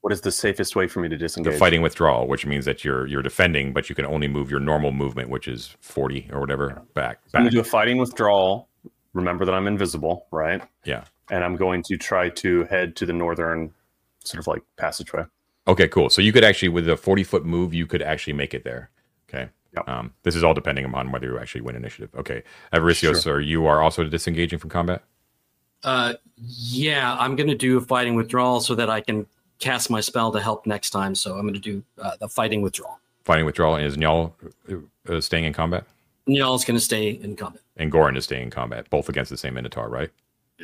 What is the safest way for me to disengage? The fighting withdrawal, which means that you're you're defending, but you can only move your normal movement, which is forty or whatever, back. I'm gonna do a fighting withdrawal. Remember that I'm invisible, right? Yeah. And I'm going to try to head to the northern, sort of like passageway. Okay, cool. So you could actually, with a 40 foot move, you could actually make it there. Okay. Yep. Um, this is all depending upon whether you actually win initiative. Okay. Avaricios, sir, you are also disengaging from combat? Uh, yeah, I'm going to do a fighting withdrawal so that I can cast my spell to help next time. So I'm going to do uh, the fighting withdrawal. Fighting withdrawal. And is Nyal uh, staying in combat? Nyal's going to stay in combat. And Goran is staying in combat, both against the same Minotaur, right?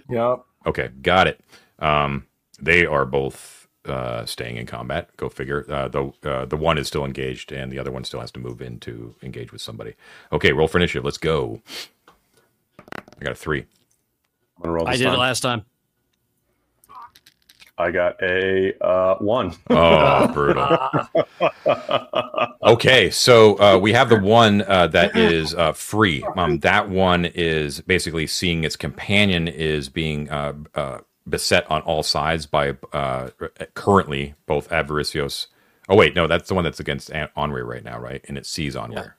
Yep. Okay, got it. Um, they are both uh, staying in combat. Go figure. Uh, the uh, the one is still engaged, and the other one still has to move in to engage with somebody. Okay, roll for initiative. Let's go. I got a three. I'm gonna roll I this did it last time. I got a uh, one. Oh, brutal. Okay, so uh, we have the one uh, that is uh, free. Um, that one is basically seeing its companion is being uh, uh, beset on all sides by uh, currently both Avaricios. Oh wait, no, that's the one that's against An- Onwe right now, right? And it sees Onwe.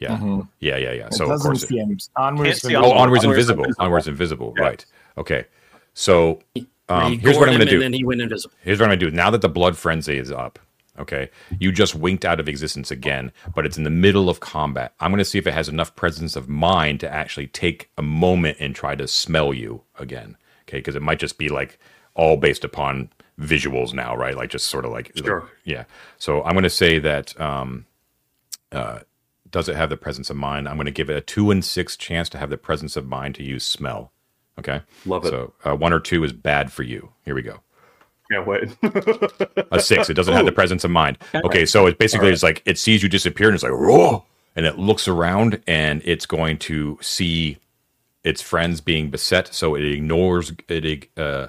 Yeah, Mhm. yeah, yeah, yeah. It So of course, it. Onward's see oh, Onwe. Onwe's Onwe's invisible. invisible. Onwe's invisible. Yeah. Right. Okay. So um, here's what I'm going to do. And then he went invisible. Here's what I'm gonna do. Now that the blood frenzy is up, okay, you just winked out of existence again, but it's in the middle of combat. I'm gonna see if it has enough presence of mind to actually take a moment and try to smell you again. Okay, because it might just be like all based upon visuals now, right? Like just sort of like Sure. yeah. So I'm gonna say that um uh does it have the presence of mind? I'm gonna give it a two and six chance to have the presence of mind to use smell. Okay. Love it. So uh, one or two is bad for you. Here we go. Can't wait. a six. It doesn't have the presence of mind. Okay, so it basically Alright. it's like it sees you disappear and it's like whoa, and it looks around and it's going to see its friends being beset, so it ignores it. Uh,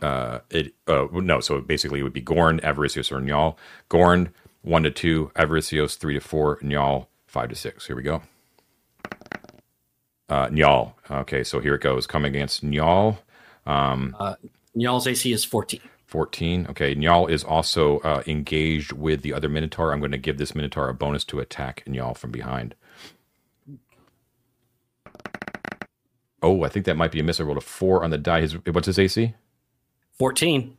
uh, it uh, no, so basically it would be Gorn, Avaricios, or Njal. Gorn one to two, Avaricios three to four, Njal five to six. Here we go. Uh, Njal. Okay, so here it goes. Coming against Njal. Nyal's AC is 14. 14. Okay. Njal is also uh, engaged with the other Minotaur. I'm going to give this Minotaur a bonus to attack Njal from behind. Oh, I think that might be a miss. I rolled a four on the die. His, what's his AC? 14.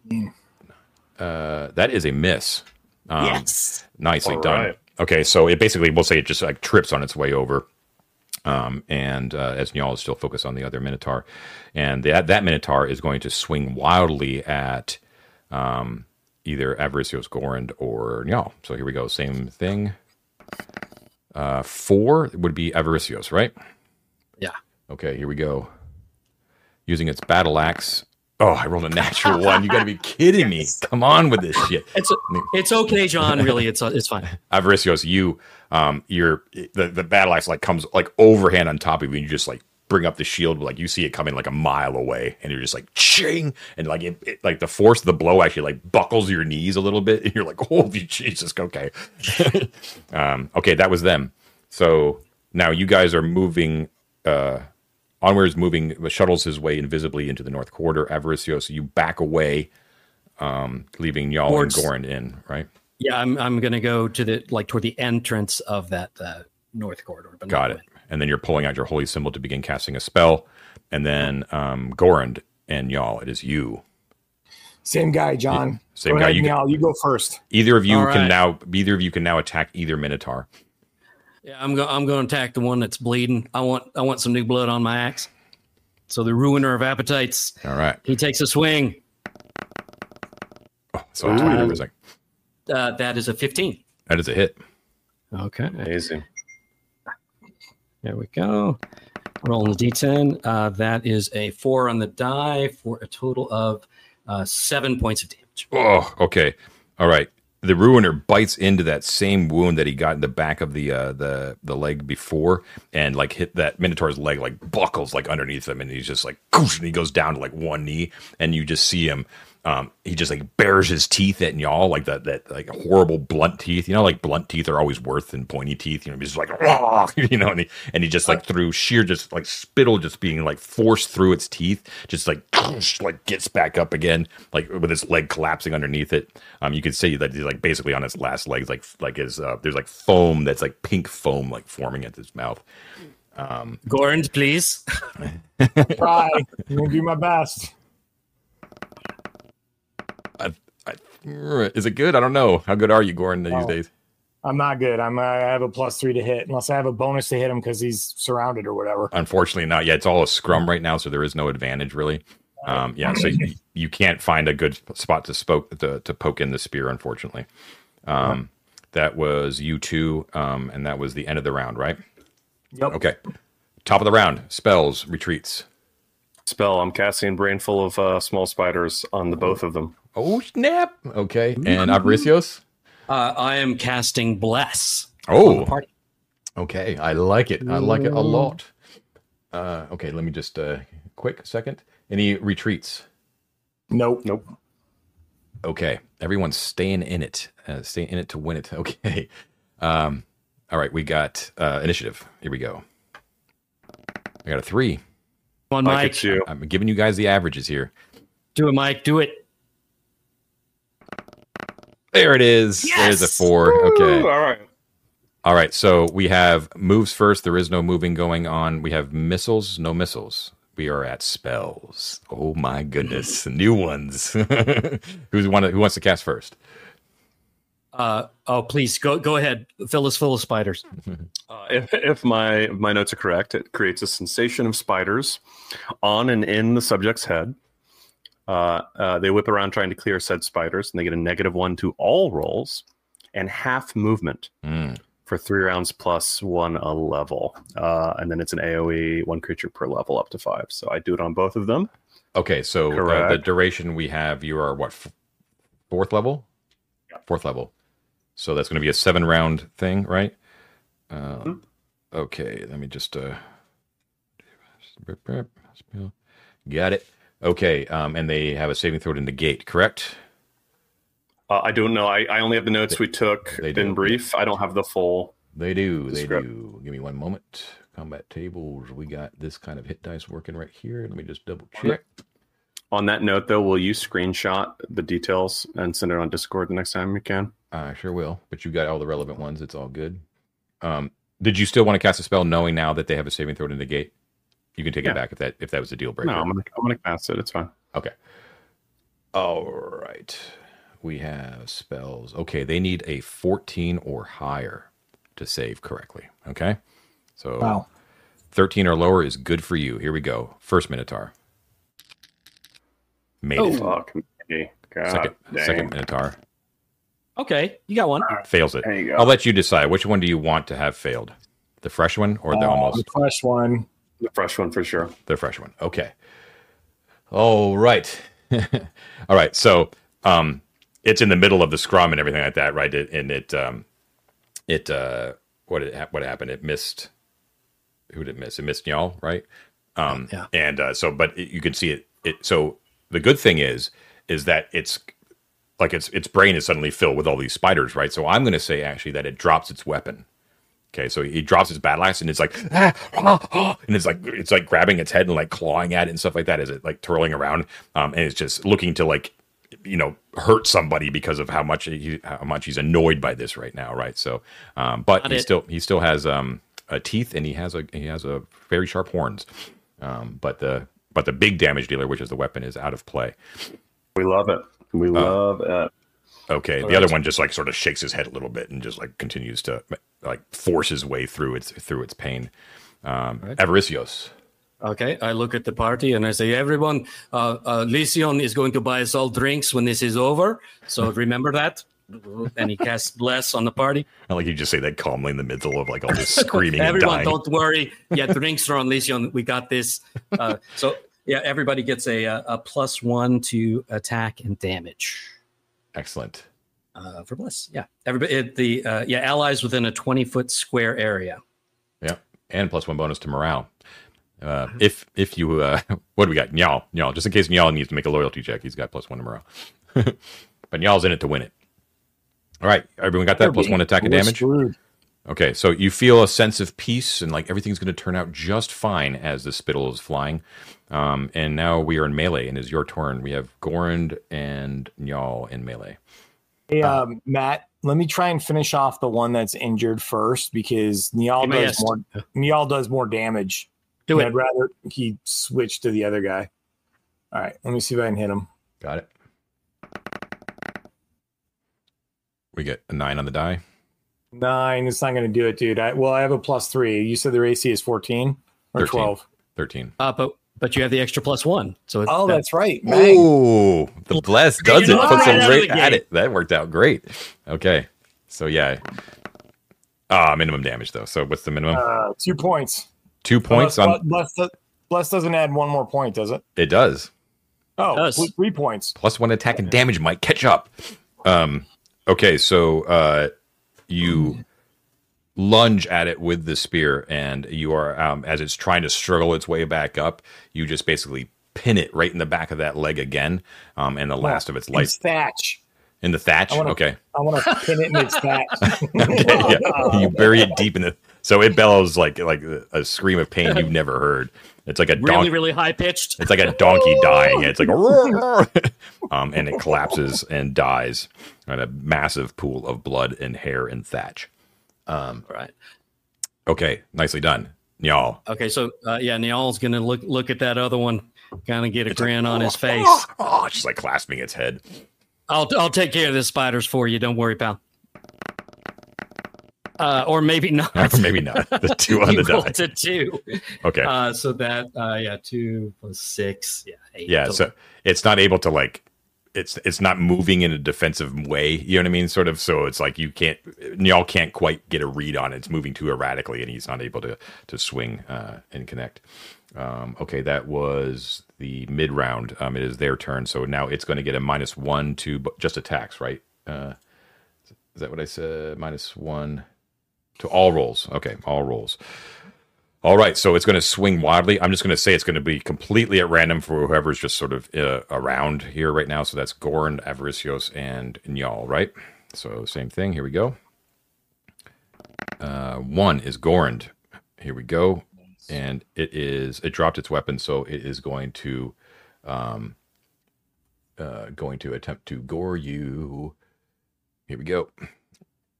Uh, that is a miss. Um, yes. Nicely All done. right. Okay, so it basically, we'll say it just like trips on its way over. Um, and uh, as Njal is still focused on the other Minotaur, and that that Minotaur is going to swing wildly at um, either Avaricios Gorand or Njal. So here we go, same thing. Uh, four would be Avaricios, right? Yeah. Okay, here we go. Using its battle axe. Oh, I rolled a natural one. You got to be kidding me! Come on with this shit. It's it's okay, John. Really, it's it's fine. Avaricios, you um, you're the the battle axe like comes like overhand on top of you, and you just like bring up the shield, like you see it coming like a mile away, and you're just like ching, and like it, it like the force of the blow actually like buckles your knees a little bit, and you're like, oh Jesus, okay, um, okay, that was them. So now you guys are moving. Uh, Onweir is moving, shuttles his way invisibly into the north quarter. Avaricios, you back away, um, leaving Njal Towards- and Goran in, right? Yeah, I'm I'm gonna go to the like toward the entrance of that uh, north corridor. But Got not it. And then you're pulling out your holy symbol to begin casting a spell. And then um, Gorand and Y'all, it is you. Same guy, John. Same Go guy. ahead, You, Niall, you go first. either of you All can right. now. Either of you can now attack either Minotaur. Yeah, I'm going. I'm going to attack the one that's bleeding. I want. I want some new blood on my axe. So the ruiner of appetites. All right. He takes a swing. Oh, so I told you there was like Uh, that is a 15. that is a hit. Okay. Amazing. There we go. Rolling the d10. Uh, that is a four on the die for a total of uh, seven points of damage. Oh, okay. All right. The ruiner bites into that same wound that he got in the back of the uh, the the leg before, and like hit that Minotaur's leg like buckles like underneath him, and he's just like, and he goes down to like one knee, and you just see him. Um, he just like bares his teeth at y'all, like that that like horrible blunt teeth. You know, like blunt teeth are always worse than pointy teeth. You know, he's just like, "Rah!" you know, and he and he just like through sheer just like spittle just being like forced through its teeth, just like like gets back up again, like with his leg collapsing underneath it. Um, you can see that he's like basically on his last legs, like like his uh, there's like foam that's like pink foam like forming at his mouth. Gorand, please. Try. I'm gonna do my best. I, I, is it good? I don't know. How good are you, Gordon, these Oh. days? I'm not good. I'm I have a plus three to hit, unless I have a bonus to hit him because he's surrounded or whatever. Unfortunately, not yet. It's all a scrum right now, so there is no advantage really. Um, yeah, so you, you can't find a good spot to spoke to, to poke in the spear. Unfortunately, um, that was you two, um, and that was the end of the round, right? Yep. Okay, top of the round. Spells, retreats. Spell. I'm casting brain full of uh, small spiders on the both of them. Oh snap! Okay, and Avaricios. Uh, I am casting Bless. Oh, party. okay. I like it. I like it a lot. Uh, okay, let me just uh, quick second. Any retreats? Nope. Nope. Okay, everyone's staying in it. Uh, staying in it to win it. Okay. Um, all right, we got uh, initiative. Here we go. I got a three. Come on, Mike, Mike. I'm giving you guys the averages here. Do it, Mike. Do it. There it is. There's a Yes! four. Ooh, Okay. all right. All right. So we have moves first. There is no moving going on. We have missiles. No missiles. We are at spells. Oh my goodness, new ones. Who's one? Who wants to cast first? Uh, oh, please go go ahead. Fill us full of spiders. Uh, if, if my if my notes are correct, it creates a sensation of spiders on and in the subject's head. Uh, uh, they whip around trying to clear said spiders, and they get a negative one to all rolls and half movement Mm. for three rounds plus one a level. Uh, and then it's an AOE, one creature per level up to five. So I do it on both of them. Okay, so uh, the duration we have, you are what f- fourth level? Fourth level. So that's going to be a seven round thing, right? Uh, Mhm. Okay, let me just uh, got it. Okay, um, and they have a saving throw to negate, correct? Uh, I don't know. I, I only have the notes we took They do. in brief. I don't have the full. They do. They Script. do. Give me one moment. Combat tables. We got this kind of hit dice working right here. Let me just double check. On that note, though, will you screenshot the details and send it on Discord the next time you can? I sure will. But you got all the relevant ones. It's all good. Um, did you still want to cast a spell knowing now that they have a saving throw to negate? You can take Yeah. it back if that if that was a deal breaker. No, I'm gonna I'm gonna cast it. It's fine. Okay. All right. We have spells. Okay, they need a 14 or higher to save correctly. Okay. So Wow. 13 or lower is good for you. Here we go. First Minotaur. Made Oh. it. Fuck me. God Second, dang. second Minotaur. Okay, you got one. Fails it. There you go. I'll let you decide. Which one do you want to have failed? The fresh one or the Uh, almost the fresh one. The fresh one for sure. the fresh one? Okay. All right. All right. So um it's in the middle of the scrum and everything like that, right? It, and it um it uh what it what happened? It missed who did it miss? It missed y'all, right? Um Yeah. and uh so but it, you can see it it so the good thing is is that it's like its its brain is suddenly filled with all these spiders, right? So I'm going to say actually that it drops its weapon. Okay, so he drops his battle axe and it's like, ah, ah, ah, and it's like it's like grabbing its head and like clawing at it and stuff like that. Is it like twirling around, um, and it's just looking to like, you know, hurt somebody because of how much he, how much he's annoyed by this right now, right? So, um, but Got he it. still he still has um a teeth and he has a he has a very sharp horns, um, but the but the big damage dealer, which is the weapon, is out of play. We love it. We Uh, love it. Okay, the other one just like sort of shakes his head a little bit and just like continues to like force his way through its through its pain. Um, Right. Avaricios. Okay, I look at the party and I say, everyone, uh, uh, Lysion is going to buy us all drinks when this is over. So remember that. And he casts bless on the party. I like you just say that calmly in the middle of like all this screaming and Everyone, dying. don't worry. Yeah, drinks are on Lysion. We got this. Uh, so yeah, everybody gets a, a, a plus one to attack and damage. Excellent. Uh, for bless, yeah. Everybody, it, the uh, yeah, allies within a twenty foot square area. Yeah, and plus one bonus to morale. Uh, if if you uh, what do we got? Nyal, Nyal. Just in case Nyal needs to make a loyalty check, he's got plus one to morale. but Nyal's in it to win it. All right, everyone got that plus one attack and damage. screwed. Okay, so you feel a sense of peace and like everything's going to turn out just fine as the spittle is flying. Um, and now we are in melee, and it's your turn. We have Gorand and Nyal in melee. Hey, um, Matt, let me try and finish off the one that's injured first because Niall Give me a does st- more. Niall does more damage. Do it. I'd rather he switch to the other guy. All right, let me see if I can hit him. Got it. We get a nine on the die. Nine. It's not going to do it, dude. I, well, I have a plus three. You said their AC is fourteen or 13. twelve. Thirteen. Uh, but but you have the extra plus one. So it, Oh, that- that's right. Mang. Oh, the bless does you it. know, Puts right him right at it. That worked out great. Okay, so yeah. Ah, minimum damage though. So what's the minimum? Uh, two points. Two points Bless, on. Bless, Bless, Bless doesn't add one more point, does it? It does. Oh, Does. three- three points. plus one attack and damage might catch up. Um, okay, so uh, you lunge at it with the spear, and you are um, as it's trying to struggle its way back up. You just basically pin it right in the back of that leg again, um, and the last of its life It's thatch. in the thatch. I wanna- Okay, I want to pin it in its thatch. okay, yeah. You bury it deep in the. So it bellows like like a scream of pain you've never heard. It's like a really donkey. really high pitched. It's like a donkey dying. It's like a roar, um, and it collapses and dies in a massive pool of blood and hair and thatch. Right. Okay, nicely done, y'all. Okay. So uh, yeah, Niall's gonna look look at that other one, kind of get a grin on his face. Oh, just like clasping its head. I'll I'll take care of the spiders for you. Don't worry, pal. Uh, or maybe not. Or maybe not. The two on the die. a two. Okay, Uh, so that uh, yeah, two plus six, yeah, eight. yeah. So it's not able to like. It's it's not moving in a defensive way. You know what I mean? Sort of. So it's like you can't. Y'all can't quite get a read on it. It's moving too erratically, and he's not able to to swing uh, and connect. Um, okay, that was the mid round. Um, it is their turn, so now it's going to get a minus one to just attacks, right? Uh, is that what I said? Minus one to all rolls. Okay, all rolls. All right, so it's going to swing wildly. I'm just going to say it's going to be completely at random for whoever's just sort of uh, around here right now. So that's Gorn, Avaricios, and Nyal, right? So same thing. Here we go. Uh, one is Gornd. Here we go, and it is it dropped its weapon, so it is going to, um, uh, going to attempt to gore you. Here we go,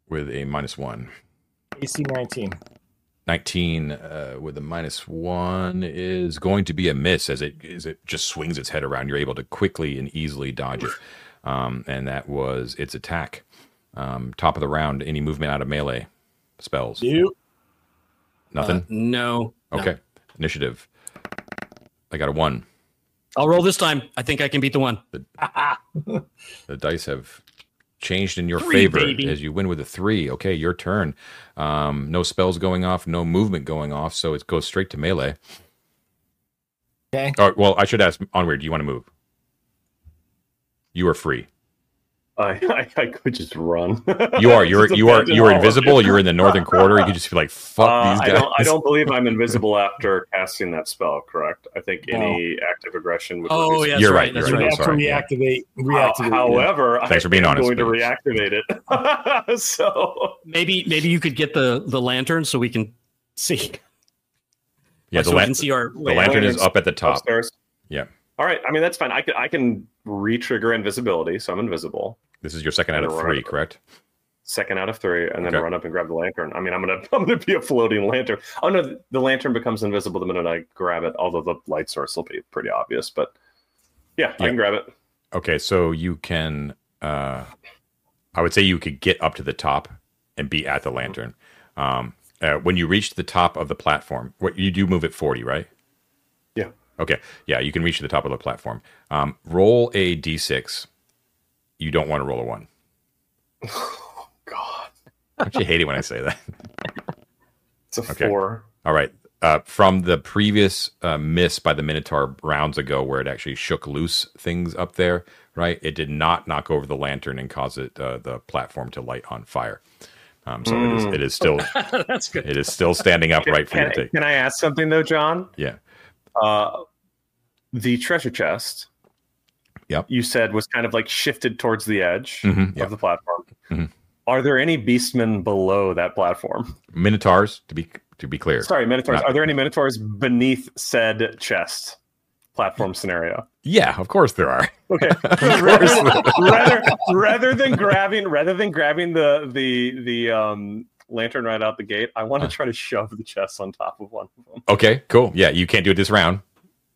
with a minus one. AC 19. 19 uh, with a minus one is going to be a miss as it as it just swings its head around. You're able to quickly and easily dodge it, um, and that was its attack. Um, top of the round, any movement out of melee spells. You. Nothing. Uh, no, Okay. Initiative. I got a one. I'll roll this time. I think I can beat the one. The dice have changed in your Three, favor baby. as you win with a three. Okay, your turn. Um, no spells going off, no movement going off, so it goes straight to melee. Okay. Oh, well, I should ask Onward, do you want to move? You are free. I, I, I could just run. You are. You're. You are. You are invisible. You're in the northern quarter. You could just be like, "Fuck Uh, these I guys." don't. I don't believe I'm invisible after casting that spell. Correct. I think No. any active aggression would. Oh, reduce- yeah, You're right, right. You're We right. right. have sorry, to yeah. reactivate. How- reactivate. however, Thanks for being I'm honest, going to reactivate it. so Maybe maybe you could get the the lantern so we can see. Yeah, so the, we lan- can see our. the lantern is up at the top. upstairs. Yeah. All right. I mean, that's fine. I can I can re-trigger invisibility, so I'm invisible. This is your second out of three, correct? Second out of three, and then Okay. run up and grab the lantern. I mean, I'm gonna I'm gonna be a floating lantern. Oh no, the lantern becomes invisible the minute I grab it. Although the light source will be pretty obvious, but yeah, I can grab it. Okay, so you can. Uh, I would say you could get up to the top and be at the lantern. Um, uh, when you reach the top of the platform, what you do move at forty, right? Yeah. Okay. Yeah, you can reach the top of the platform. Um, roll a d6. You don't want to roll a one. Oh, God, Don't you hate it when I say that? it's a Okay. four. All right. Uh, from the previous uh, miss by the Minotaur rounds ago, where it actually shook loose things up there, right? It did not knock over the lantern and cause it uh, the platform to light on fire. Um, so it is Mm. it is still That's good. it is still standing upright for you Can, to take. can I ask something though, John? Yeah. Uh, the treasure chest. Yep. You said was kind of like shifted towards the edge Mhm, yep. of the platform. Mhm. Are there any beastmen below that platform? Minotaurs, to be to be clear. Sorry, minotaurs. Not- Are there any minotaurs beneath said chest platform scenario? Yeah, of course there are. Okay. course. rather rather than grabbing rather than grabbing the the the um lantern right out the gate, I want to try to shove the chest on top of one of them. Okay, cool. Yeah, you can't do it this round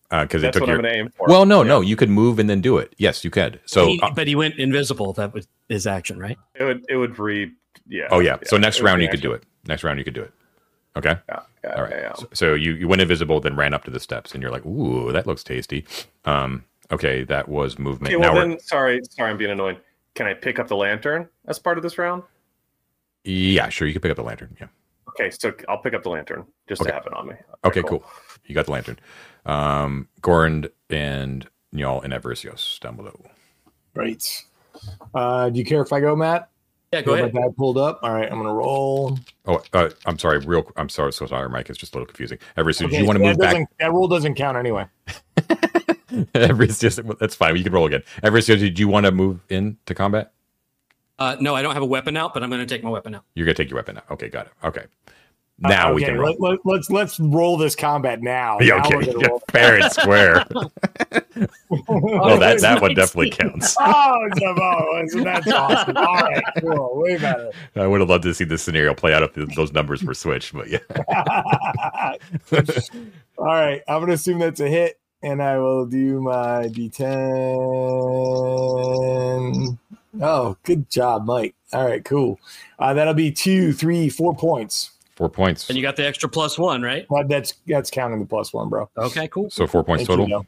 because it took what your. I'm going to aim for. Well, no, no, you could move and then do it. Yes, you could. So, He- uh, but he went invisible. That was his action, right? it would it would re yeah. oh yeah. So next round be you could do it. Next round you could do it. Okay. Yeah, yeah, All right. yeah, yeah. So, so you you went invisible, then ran up to the steps, and you're like, "Ooh, that looks tasty." Um. Okay, that was movement. Okay, well now we're then, sorry, sorry, I'm being annoying. Can I pick up the lantern as part of this round? yeah, sure. You can pick up the lantern. Yeah. Okay, so I'll pick up the lantern just Okay. to have it on me. Okay, cool. You got the lantern. Um, Gornd and Njal and Everisios down below. Right. Uh, do you care if I go, Matt? Yeah, go Got ahead. My guy pulled up. All right, I'm gonna roll. Oh, uh, I'm sorry. Real. I'm sorry. So sorry, Mike. It's just a little confusing. Everisios, do Okay, you want to move back? That rule doesn't count anyway. Everisios, that's fine. You can roll again. Everisios, did you want to move into combat? Uh, no, I don't have a weapon out, but I'm going to take my weapon out. You're gonna take your weapon out. Okay, got it. Okay. Now Uh, we can roll. Let, let, let's let's roll this combat now. Yeah, Now okay, gonna yeah, fair and square. well, that that one definitely counts. Oh, so, oh, so that's awesome. All right, cool. Way better. I would have loved to see this scenario play out if those numbers were switched, but yeah. All right, I'm gonna assume that's a hit, and I will do my D10. Oh, good job, Mike. All right, cool. Uh, that'll be two, three, four points. Four points. And you got the extra plus one, right? But that's that's counting the plus one, bro. Okay, cool. So four points Thank you, total.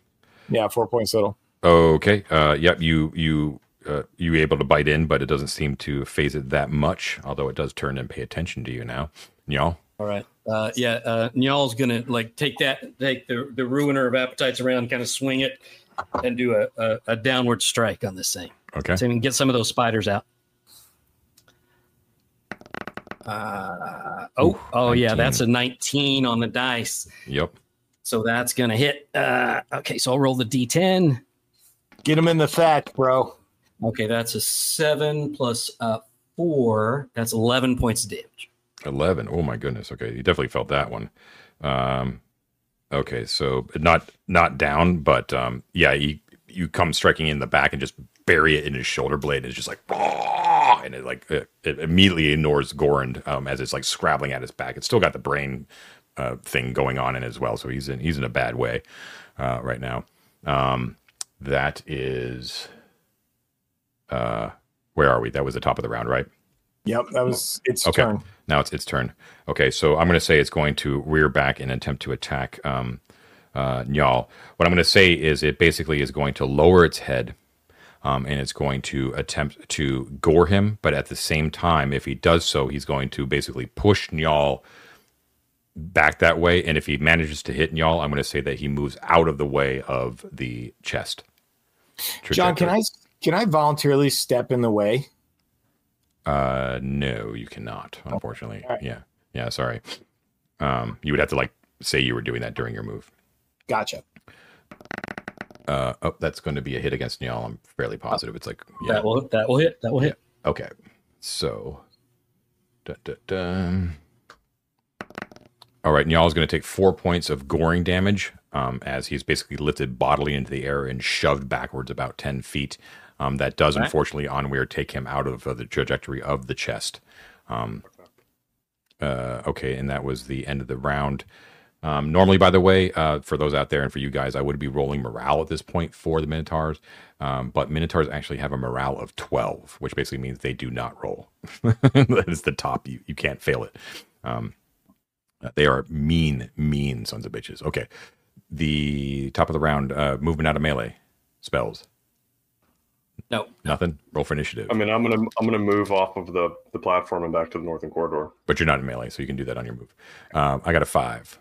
though. Yeah, four points total. Okay. Uh, yep. You you uh, you able to bite in, but it doesn't seem to faze it that much. Although it does turn and pay attention to you now. Y'all. All right. Uh, yeah, uh, Nyal's gonna like take that, take the the ruiner of appetites around, kind of swing it, and do a, a, a downward strike on this thing, Okay. so we can get some of those spiders out. Uh, oh, Ooh, oh yeah, that's a 19 on the dice, Yep. so that's gonna hit. Uh, okay, so I'll roll the d10. Get him in the thatch, bro. Okay, that's a seven plus uh, four. That's 11 points of damage. Eleven. Oh my goodness. Okay, you definitely felt that one. Um, okay, so not not down, but um, yeah, you you come striking in the back and just bury it in his shoulder blade, and it's just like, "Bah!" and it like it, it immediately ignores Gorand um, as it's like scrabbling at his back. It's still got the brain uh, thing going on in it as well, so he's in he's in a bad way uh, right now. Um, that is, uh, where are we? That was the top of the round, right? Yep, that was its Okay. turn. Now it's its turn. Okay, so I'm going to say it's going to rear back and attempt to attack um, uh, Nyal. What I'm going to say is it basically is going to lower its head um, and it's going to attempt to gore him. But at the same time, if he does so, he's going to basically push Nyal back that way. And if he manages to hit Nyal, I'm going to say that he moves out of the way of the chest. John, can. I can I voluntarily step in the way? Uh, no, you cannot. Unfortunately, All right. yeah, yeah. Sorry. Um, you would have to like say you were doing that during your move. Gotcha. Uh, oh, that's going to be a hit against Nyal. I'm fairly positive. It's like, yeah, That will that will hit. That will hit. okay. So, dun, dun, dun. all right. Nyal is going to take four points of goring damage um, as he's basically lifted bodily into the air and shoved backwards about ten feet. Um, that does Okay. unfortunately Onweir take him out of uh, the trajectory of the chest. Um, uh, okay, and that was the end of the round. Um, normally, by the way, uh, for those out there and for you guys, I would be rolling morale at this point for the Minotaurs. Um, but Minotaurs actually have a morale of 12, which basically means they do not roll. that is the top. You, you can't fail it. Um, uh, they are mean, mean sons of bitches. Okay. The top of the round, uh, movement out of melee spells. No. Nothing. Roll for initiative. I mean, I'm gonna I'm gonna move off of the the platform and back to the northern corridor. but you're not in melee, so you can do that on your move. Um, I got a five.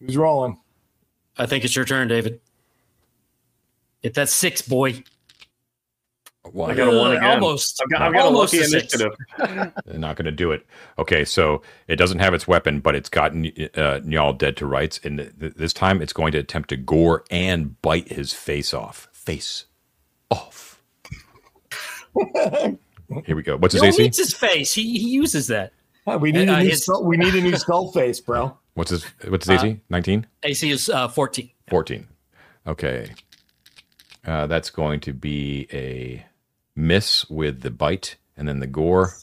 Who's rolling? I think it's your turn, David. Get that six, boy. Well, I got a one again. Almost. I've got, I've got a Almost lucky a initiative. They're not going to do it. Okay, so it doesn't have its weapon, but it's got uh, Njal dead to rights, and th- this time it's going to attempt to gore and bite his face off. Face off. Here we go. What's his No, AC? it's his face. He, he uses that. We need Uh, a new his- skull, we need a new skull face, bro. What's his What's his AC? 19? AC is uh, 14. 14. Okay. Uh, that's going to be a miss with the bite and then the gore.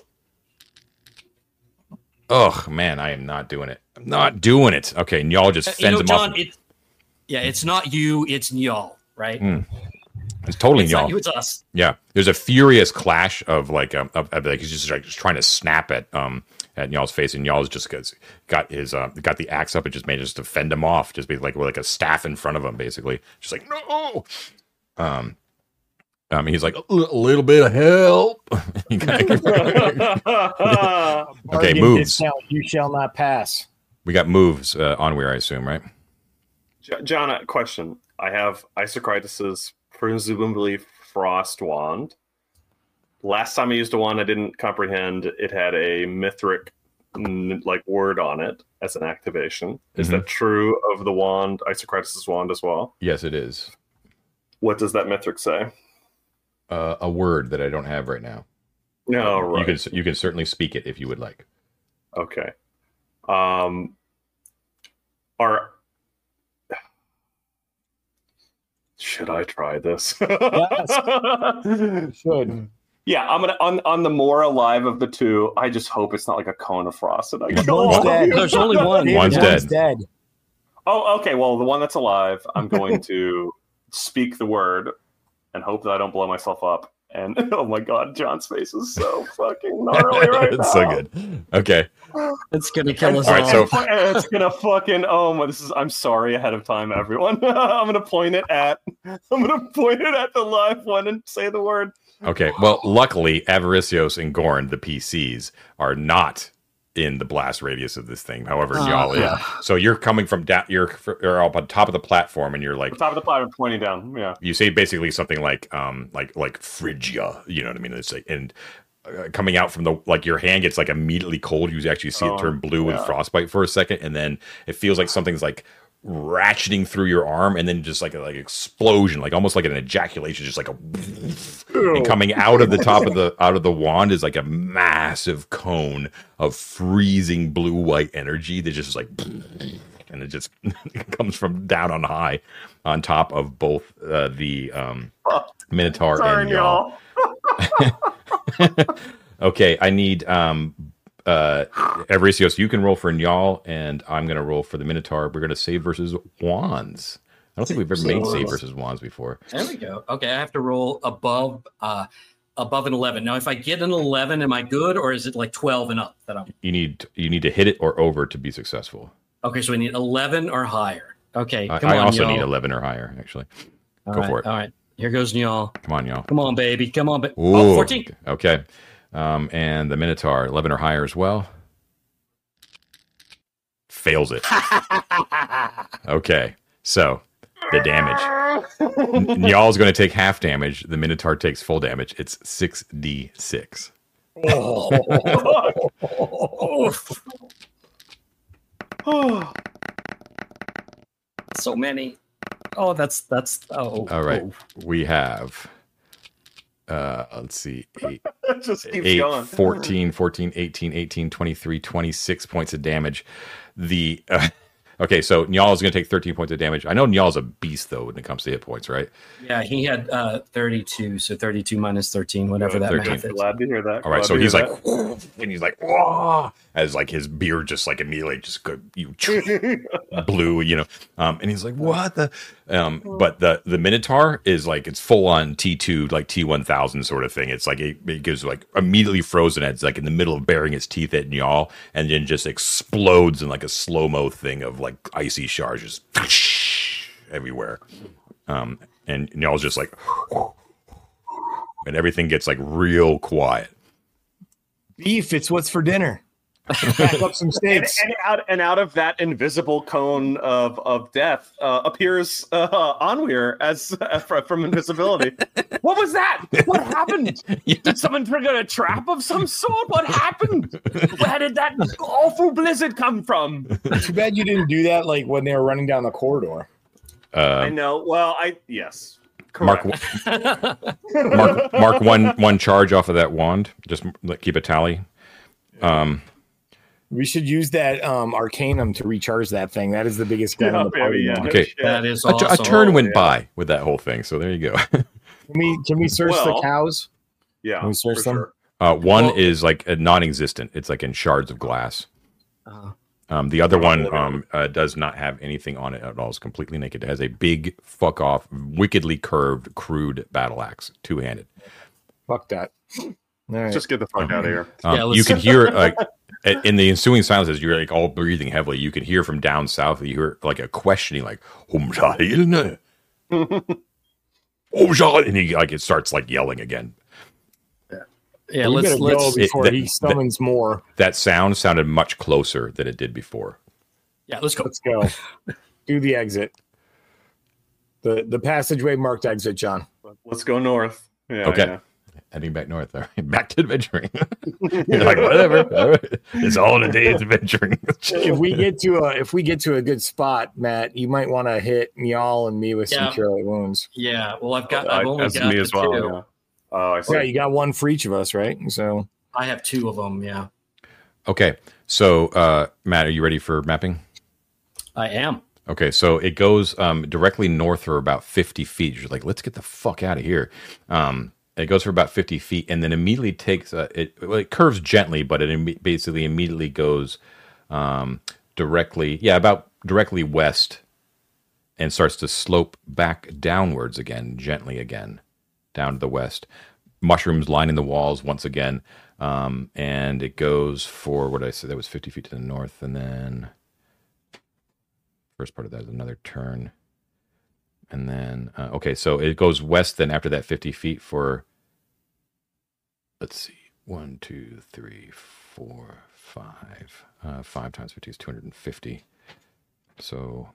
Ugh, man, I am not doing it. I'm not doing it. Okay, and Nyal just Uh, fends you know, him John, off. it, yeah, it's not you, it's Nyal, right? Mm, It's totally it's y'all. not you, it's us. Yeah, there's a furious clash of like um, of, of like he's just like just trying to snap at um at Nyal's face, and Nyal's just got, got his uh, got the axe up and just made just to fend him off, just be like with like a staff in front of him, basically, just like no. Um, I mean, he's like a little bit of help. Okay, moves. discount, you shall not pass. we got moves uh, Onweir I assume, right? Jo- John, a question. I have Isocrates's presumably frost wand. Last time I used a wand, I didn't comprehend it had a Mithric like word on it as an activation. Is Mhm. that true of the wand, Isocrates' wand as well? Yes, it is What does that Mithric say? uh, a word that I don't have right now. No, right. You can you can certainly speak it if you would like. Okay. Um are should I try this? yes, Should. Yeah, I'm gonna on on the more alive of the two. I just hope it's not like a cone of frost that I One- go. One's dead. There's only one. David, One's one's dead. dead. Oh, okay. Well, the one that's alive, I'm going to speak the word and hope that I don't blow myself up. And oh my god, John's face is so fucking gnarly right now. it's so good. Okay. It's going to kill us All all. right, so- it's gonna fucking oh my this is I'm sorry ahead of time, everyone. I'm gonna point it at I'm gonna point it at the live one and say the word. Okay. Well, luckily, Avaricios and Gorn, the PCs, are not in the blast radius of this thing. However, Uh, Nyal is. yeah. So you're coming from down. You're, you're up on top of the platform, and you're like, The top of the platform pointing down. Yeah. you say basically something like, um, like like Phrygia. You know what I mean? It's like and. Uh, coming out from the like your hand gets like immediately cold. You actually see Oh, it turn blue with frostbite for a second, and then it feels like something's like ratcheting through your arm, and then just like a like explosion, like almost like an ejaculation, just like a and coming out of the top of the out of the wand is like a massive cone of freezing blue white energy that just is like and it just comes from down on high on top of both uh, the um minotaur Sorry, and y'all y'all. okay i need um uh Evricios, you can roll for Nyal, and I'm gonna roll for the Minotaur. We're gonna save versus wands. I don't think we've ever made save versus wands before. There we go. Okay, I have to roll above uh, above an 11. Now, if I get an 11, am I good, or is it like 12 and up that I'm? You need you need to hit it or over to be successful. Okay, so we need 11 or higher. Okay, I, I on, also y'all. need eleven or higher. Actually, All go right, for it. All right, here goes y'all. come on, y'all. Come on, baby. Come on, baby. Ooh, Oh, 14. Okay, um, and the Minotaur eleven or higher as well. Fails it. okay, so the damage. N- Nyal's going to take half damage. The Minotaur takes full damage. It's six d six. oh, so many. Oh, that's that's. Oh, All right, oh. we have. Uh, let's see, eight, just keeps 8, going. 14, 14, 18, 18, 23, 26 points of damage. The uh, okay, so Nyal is going to take 13 points of damage. I know Nyal's a beast though when it comes to hit points, right? Yeah, he had uh, 32, so 32 minus 13, whatever that 13. math is. Glad to hear that. All right, Glad so he's like, and he's like, Whoa! as like his beard just like immediately just go you blue, you know, um, and he's like, what the, um, but the the Minotaur is like it's full on T two like T one thousand sort of thing. It's like it, it gives like immediately frozen. It's like in the middle of baring its teeth at Nyal, and then just explodes in like a slow mo thing of like icy shards just everywhere. Um, and Nyal's just like, and everything gets like real quiet. Beef, it's what's for dinner. Pack up some and, and out and out of that invisible cone of of death uh, appears uh, Onweir as uh, from invisibility. what was that? What happened? Did someone trigger a trap of some sort? What happened? Where did that awful blizzard come from? Too bad you didn't do that like when they were running down the corridor. I Uh, know. Well, I yes. Mark, Correct. mark, mark one one charge off of that wand. Just keep a tally. Um, We should use that um, Arcanum to recharge that thing. That is the biggest gun Yeah, in the party. yeah, now. yeah. Okay. Shit. that is a awesome. turn went yeah. by with that whole thing, so there you go. Can we can we search Well- the cows? Yeah, Can we search them? sure. Uh, one Well- is like a non-existent. It's like in shards of glass. Uh, Um, the other one um, uh, does not have anything on it at all. It's completely naked. It has a big, fuck off, wickedly curved, crude battle axe, two handed. Fuck that. All right. Just get the fuck out of here. Um, Yeah, you can hear like in the ensuing silences, you're like all breathing heavily. You can hear from down south. You hear like a questioning, like "Hum shahilne?" "Oh, shah-" and he like it starts like yelling again. yeah, we let's let's go it- before that- he summons more. That sound sounded much closer than it did before. yeah, let's go. Let's go. Do the exit. The the passageway marked exit, John. Let's go north. Yeah, Okay. yeah. Heading back north, all right. back to adventuring. you're like whatever. All right. It's all in a day's adventuring. If we get to a if we get to a good spot, Matt, you might want to hit Nyal and me with some Yeah. cure light wounds. Yeah, well, I've got. I- I've only that's got me as well. two. Yeah. Oh, I see. Yeah, you got one for each of us, right? So I have two of them. Yeah, okay, so uh, Matt, are you ready for mapping? I am. Okay, so it goes um, directly north for about 50 feet. You're like, let's get the fuck out of here. Um, it goes for about 50 feet and then immediately takes, uh, it, well, it curves gently, but it imme- basically immediately goes um, directly, yeah, about directly west and starts to slope back downwards again, gently again, down to the west. Mushrooms lining the walls once again. Um, and it goes for what I say that was 50 feet to the north and then first part of that is another turn and then uh, okay so it goes west then after that 50 feet for let's see one two three four five. Uh, five times 50 is 250 so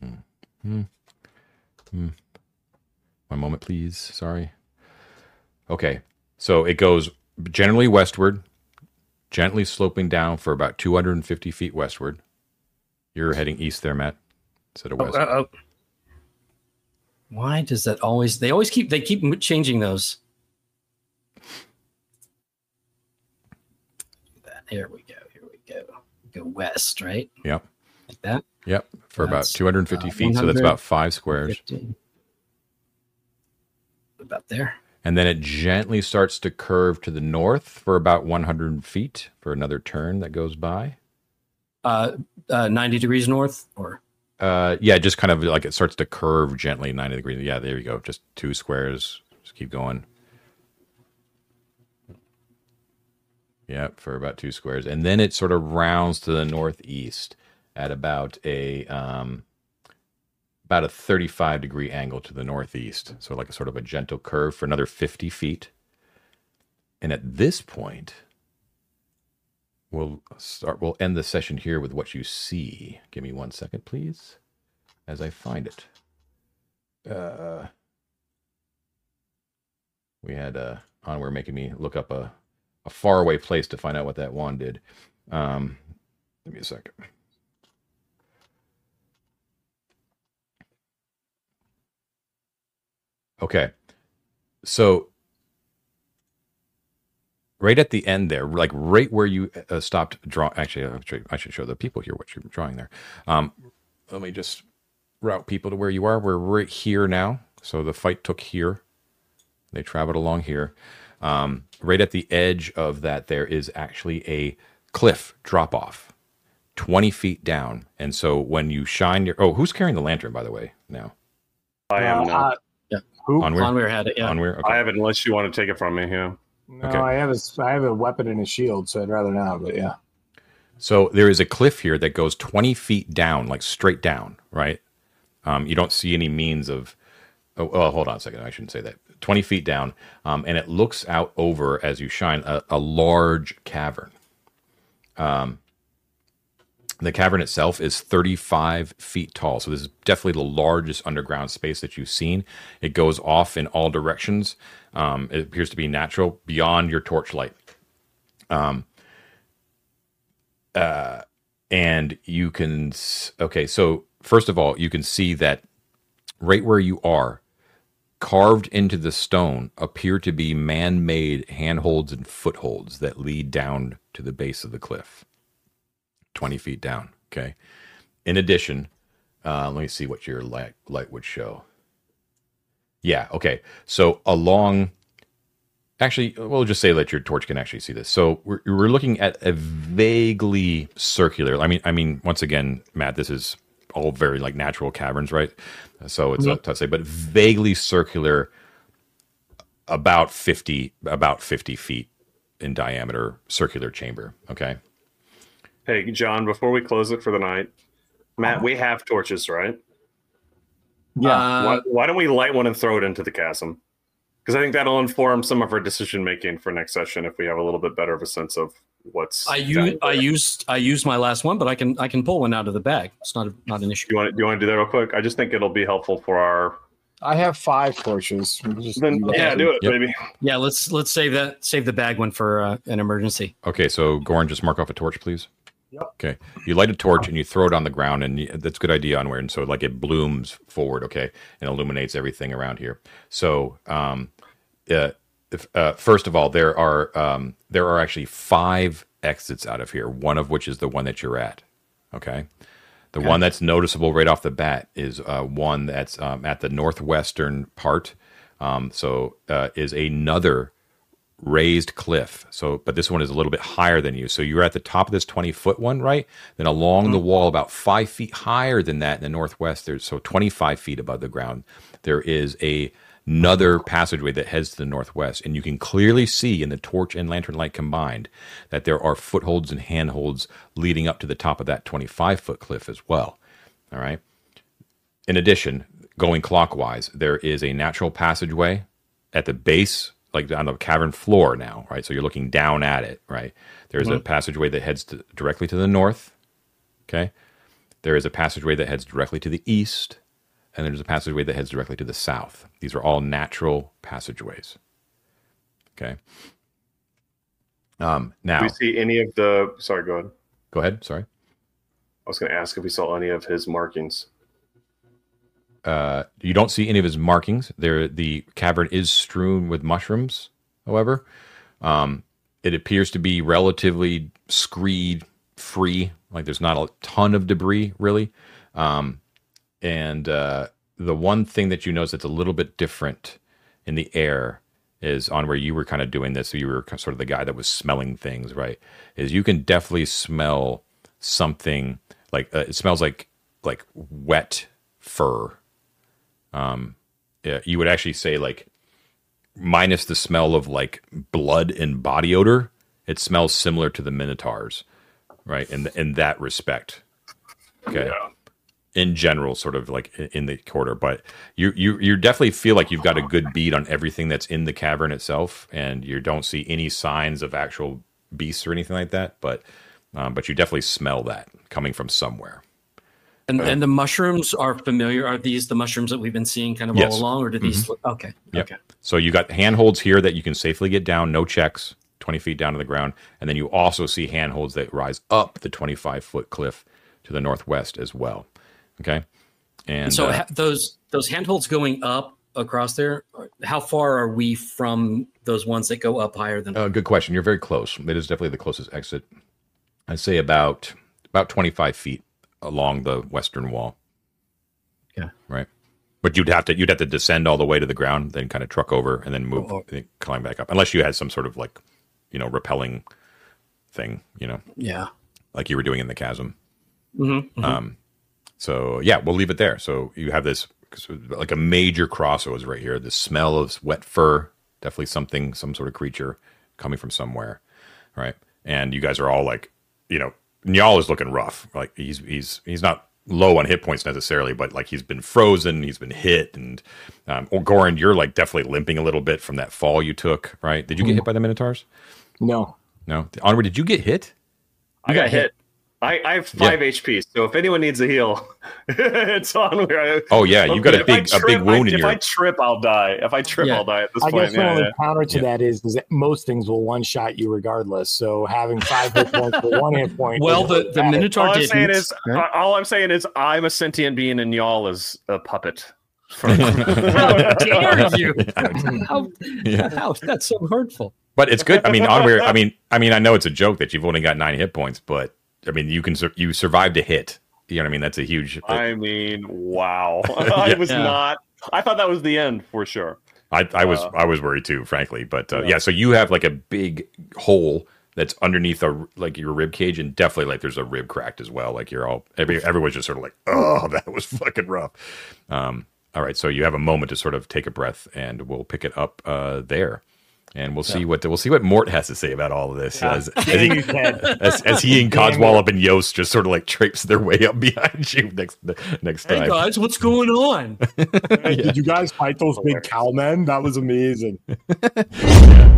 hmm, hmm, hmm. one moment please. Sorry. Okay so it goes generally westward gently sloping down for about 250 feet westward. You're heading east there matt instead of Oh, west. uh, oh. Why does that always? They always keep. They keep changing those. Here we go. Here we go. Go west, right? Yep. Like that. Yep, for about 250 uh, feet, so that's about five squares. 50. About there. And then it gently starts to curve to the north for about 100 feet for another turn that goes by. Uh, uh, ninety degrees north, or Uh, yeah, just kind of like it starts to curve gently 90 degrees. Yeah, there you go. Just two squares. Just keep going. Yep, for about two squares, and then it sort of rounds to the northeast at about a um, about a 35 degree angle to the northeast. So like a sort of a gentle curve for another 50 feet. And at this point, we'll start. We'll end the session here with what you see. Give me one second, please, as I find it. Uh, we had uh, Onweir making me look up a a faraway place to find out what that wand did. Um, give me a second. Okay. So right at the end there, like right where you uh, stopped drawing. Actually, I should show the people here what you're drawing there. Um, let me just route people to where you are. We're right here now. So the fight took here. They traveled along here. Um, right at the edge of that, there is actually a cliff drop off, 20 feet down. And so when you shine your. Oh, who's carrying the lantern, by the way, now? I am not. Uh, yeah. Who? Onweir? Onweir had it. Yeah. Onweir? Okay. I have it unless you want to take it from me. Yeah. No, Okay. I have a I have a weapon and a shield, so I'd rather not. But yeah, So there is a cliff here that goes 20 feet down, like straight down, right? Um, you don't see any means of. Oh, oh, hold on a second. I shouldn't say that. 20 feet down, um, and it looks out over as you shine a, a large cavern. Um, the cavern itself is 35 feet tall. So this is definitely the largest underground space that you've seen. It goes off in all directions. Um, it appears to be natural beyond your torchlight. Um, uh, and you can okay so first of all you can see that right where you are carved into the stone appear to be man-made handholds and footholds that lead down to the base of the cliff 20 feet down okay in addition uh, let me see what your light, light would show yeah okay so along Actually, we'll just say that your torch can actually see this. So we're, we're looking at a vaguely circular. I mean, I mean, once again, Matt, this is all very like natural caverns, right? So it's tough to say, but vaguely circular, about fifty, about fifty feet in diameter, circular chamber. Okay. Hey, John. Before we close it for the night, Matt, we have torches, right? yeah. Uh, why, why don't we light one and throw it into the chasm? Because I think that'll inform some of our decision making for next session if we have a little bit better of a sense of what's. I down used I used I used my last one, but I can I can pull one out of the bag. It's not a, not an issue. Do you want to, do you want to do that real quick? I just think it'll be helpful for our. I have five torches. Just Then yeah, do it, Yep. baby. Yeah, let's let's save that save the bag one for uh, an emergency. Okay. So Goran, just mark off a torch, please. Yep. Okay. You light a torch and you throw it on the ground, and you, that's a good idea Onweir, and so like it blooms forward, okay, and illuminates everything around here. So, um, uh, if, uh, first of all, there are um, there are actually five exits out of here. One of which is the one that you're at. Okay. The one that's noticeable right off the bat is uh, one that's um, at the northwestern part. Um, so uh, is another raised cliff. So, but this one is a little bit higher than you. So you're at the top of this 20 foot one, right? Then along the wall, about five feet higher than that in the northwest, there's so 25 feet above the ground, there is a another passageway that heads to the northwest, and you can clearly see in the torch and lantern light combined that there are footholds and handholds leading up to the top of that 25 foot cliff as well. All right. In addition, going clockwise, there is a natural passageway at the base, like on the cavern floor now, right? So you're looking down at it, right? There's a passageway that heads to, directly to the north. Okay. There is a passageway that heads directly to the east, and there's a passageway that heads directly to the south. These are all natural passageways. Okay. Um, now, Do we see any of the? Sorry, go ahead. go ahead. Sorry. I was going to ask if we saw any of his markings. Uh, you don't see any of his markings. There, the cavern is strewn with mushrooms. However, um, it appears to be relatively scree free. Like there's not a ton of debris, really. Um, and uh, the one thing that you notice that's a little bit different in the air is Onweir you were kind of doing this. So You were sort of the guy that was smelling things, right? Is you can definitely smell something like uh, it smells like like wet fur um, yeah, you would actually say like minus the smell of like blood and body odor, it smells similar to the Minotaurs, right? In in that respect. Okay. Yeah. In general, sort of like in the quarter, but you you you definitely feel like you've got a good beat on everything that's in the cavern itself, and you don't see any signs of actual beasts or anything like that. But um, but you definitely smell that coming from somewhere. And, and the mushrooms are familiar. Are these the mushrooms that we've been seeing kind of Yes. all along, or do these? Okay, Yep. okay. So you got handholds here that you can safely get down, no checks, 20 feet down to the ground. And then you also see handholds that rise up the 25 foot cliff to the northwest as well. Okay. And so uh, ha- those those handholds going up across there. How far are we from those ones that go up higher than? uh, good question. You're very close. It is definitely the closest exit. I'd say about about 25 feet along the western wall. Yeah. Right. But you'd have to you'd have to descend all the way to the ground, then kind of truck over and then move, Oh, oh. climb back up, unless you had some sort of like, you know, repelling thing, you know, yeah. like you were doing in the chasm. Mm-hmm. Um, so yeah, we'll leave it there. So you have this like a major crossover right here. The smell of wet fur, definitely something, some sort of creature coming from somewhere, right? And you guys are all like, you know, Nyal is looking rough. Like he's he's he's not low on hit points necessarily, but like he's been frozen, he's been hit, and um, or Goran, you're like definitely limping a little bit from that fall you took, right? Did you get hit by the Minotaurs? No. No. Onweir, did you get hit? I got hit. I, I have five HP, so if anyone needs a heal, it's Onweir. I, Oh yeah, you've got a If I big a big wound I, in If your. I trip, I'll die. If I trip, Yeah. I'll die at this I point. guess my Yeah, only yeah. counter to Yeah. that is, is that most things will one shot you regardless. So having five hit points for one hit point. Well, the the. Minotaur All I'm didn't. saying is, right? all I'm saying is, I'm a sentient being, and y'all is a puppet. How dare you? How, Yeah. how that's so hurtful. But it's good. I mean, Onweir. I mean, I mean, I know it's a joke that you've only got nine hit points, but I mean, you can sur- you survived a hit. You know what I mean? That's a huge. I mean, wow. I was Yeah. not. I thought that was the end for sure. I, I was Uh, I was worried too, frankly. But uh, yeah. Yeah. so you have like a big hole that's underneath a like your rib cage, and definitely like there's a rib cracked as well. Like you're all every everyone's just sort of like, oh, that was fucking rough. Um, all right, so you have a moment to sort of take a breath, and we'll pick it up uh, there, and we'll see what we'll see what Mort has to say about all of this Yeah. as, as, he, as, as he and Damn Codswallop and Yost just sort of like traipse their way up behind you next next Hey time. guys, what's going on? Hey, Did you guys fight those big cowmen? That was amazing.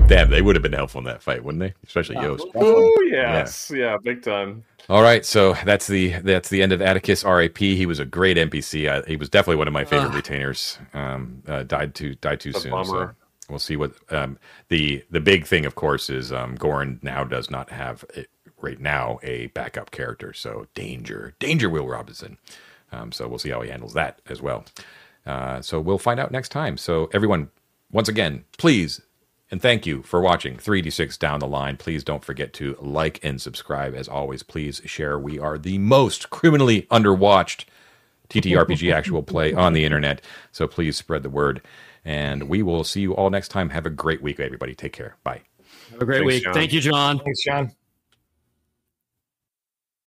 Damn, they would have been helpful in that fight, wouldn't they? Especially Yost. Oh yes, yeah, big time. All right, so that's the that's the end of Atticus R.A.P. He was a great NPC. I, he was definitely one of my favorite Ugh. retainers. Um, uh, died too died too A soon. So bummer. We'll see what um, the the big thing, of course, is um, now does not have a, right now a backup character. So danger, danger, Will Robinson. Um, so we'll see how he handles that as well. Uh, so we'll find out next time. So everyone, once again, please and thank you for watching 3D6 Down the Line. Please don't forget to like and subscribe. As always, please share. We are the most criminally underwatched TTRPG actual play on the internet. So please spread the word. And we will see you all next time. Have a great week, everybody. Take care. Bye. Have a great Thanks, week. John. Thank you, John. Thanks, John.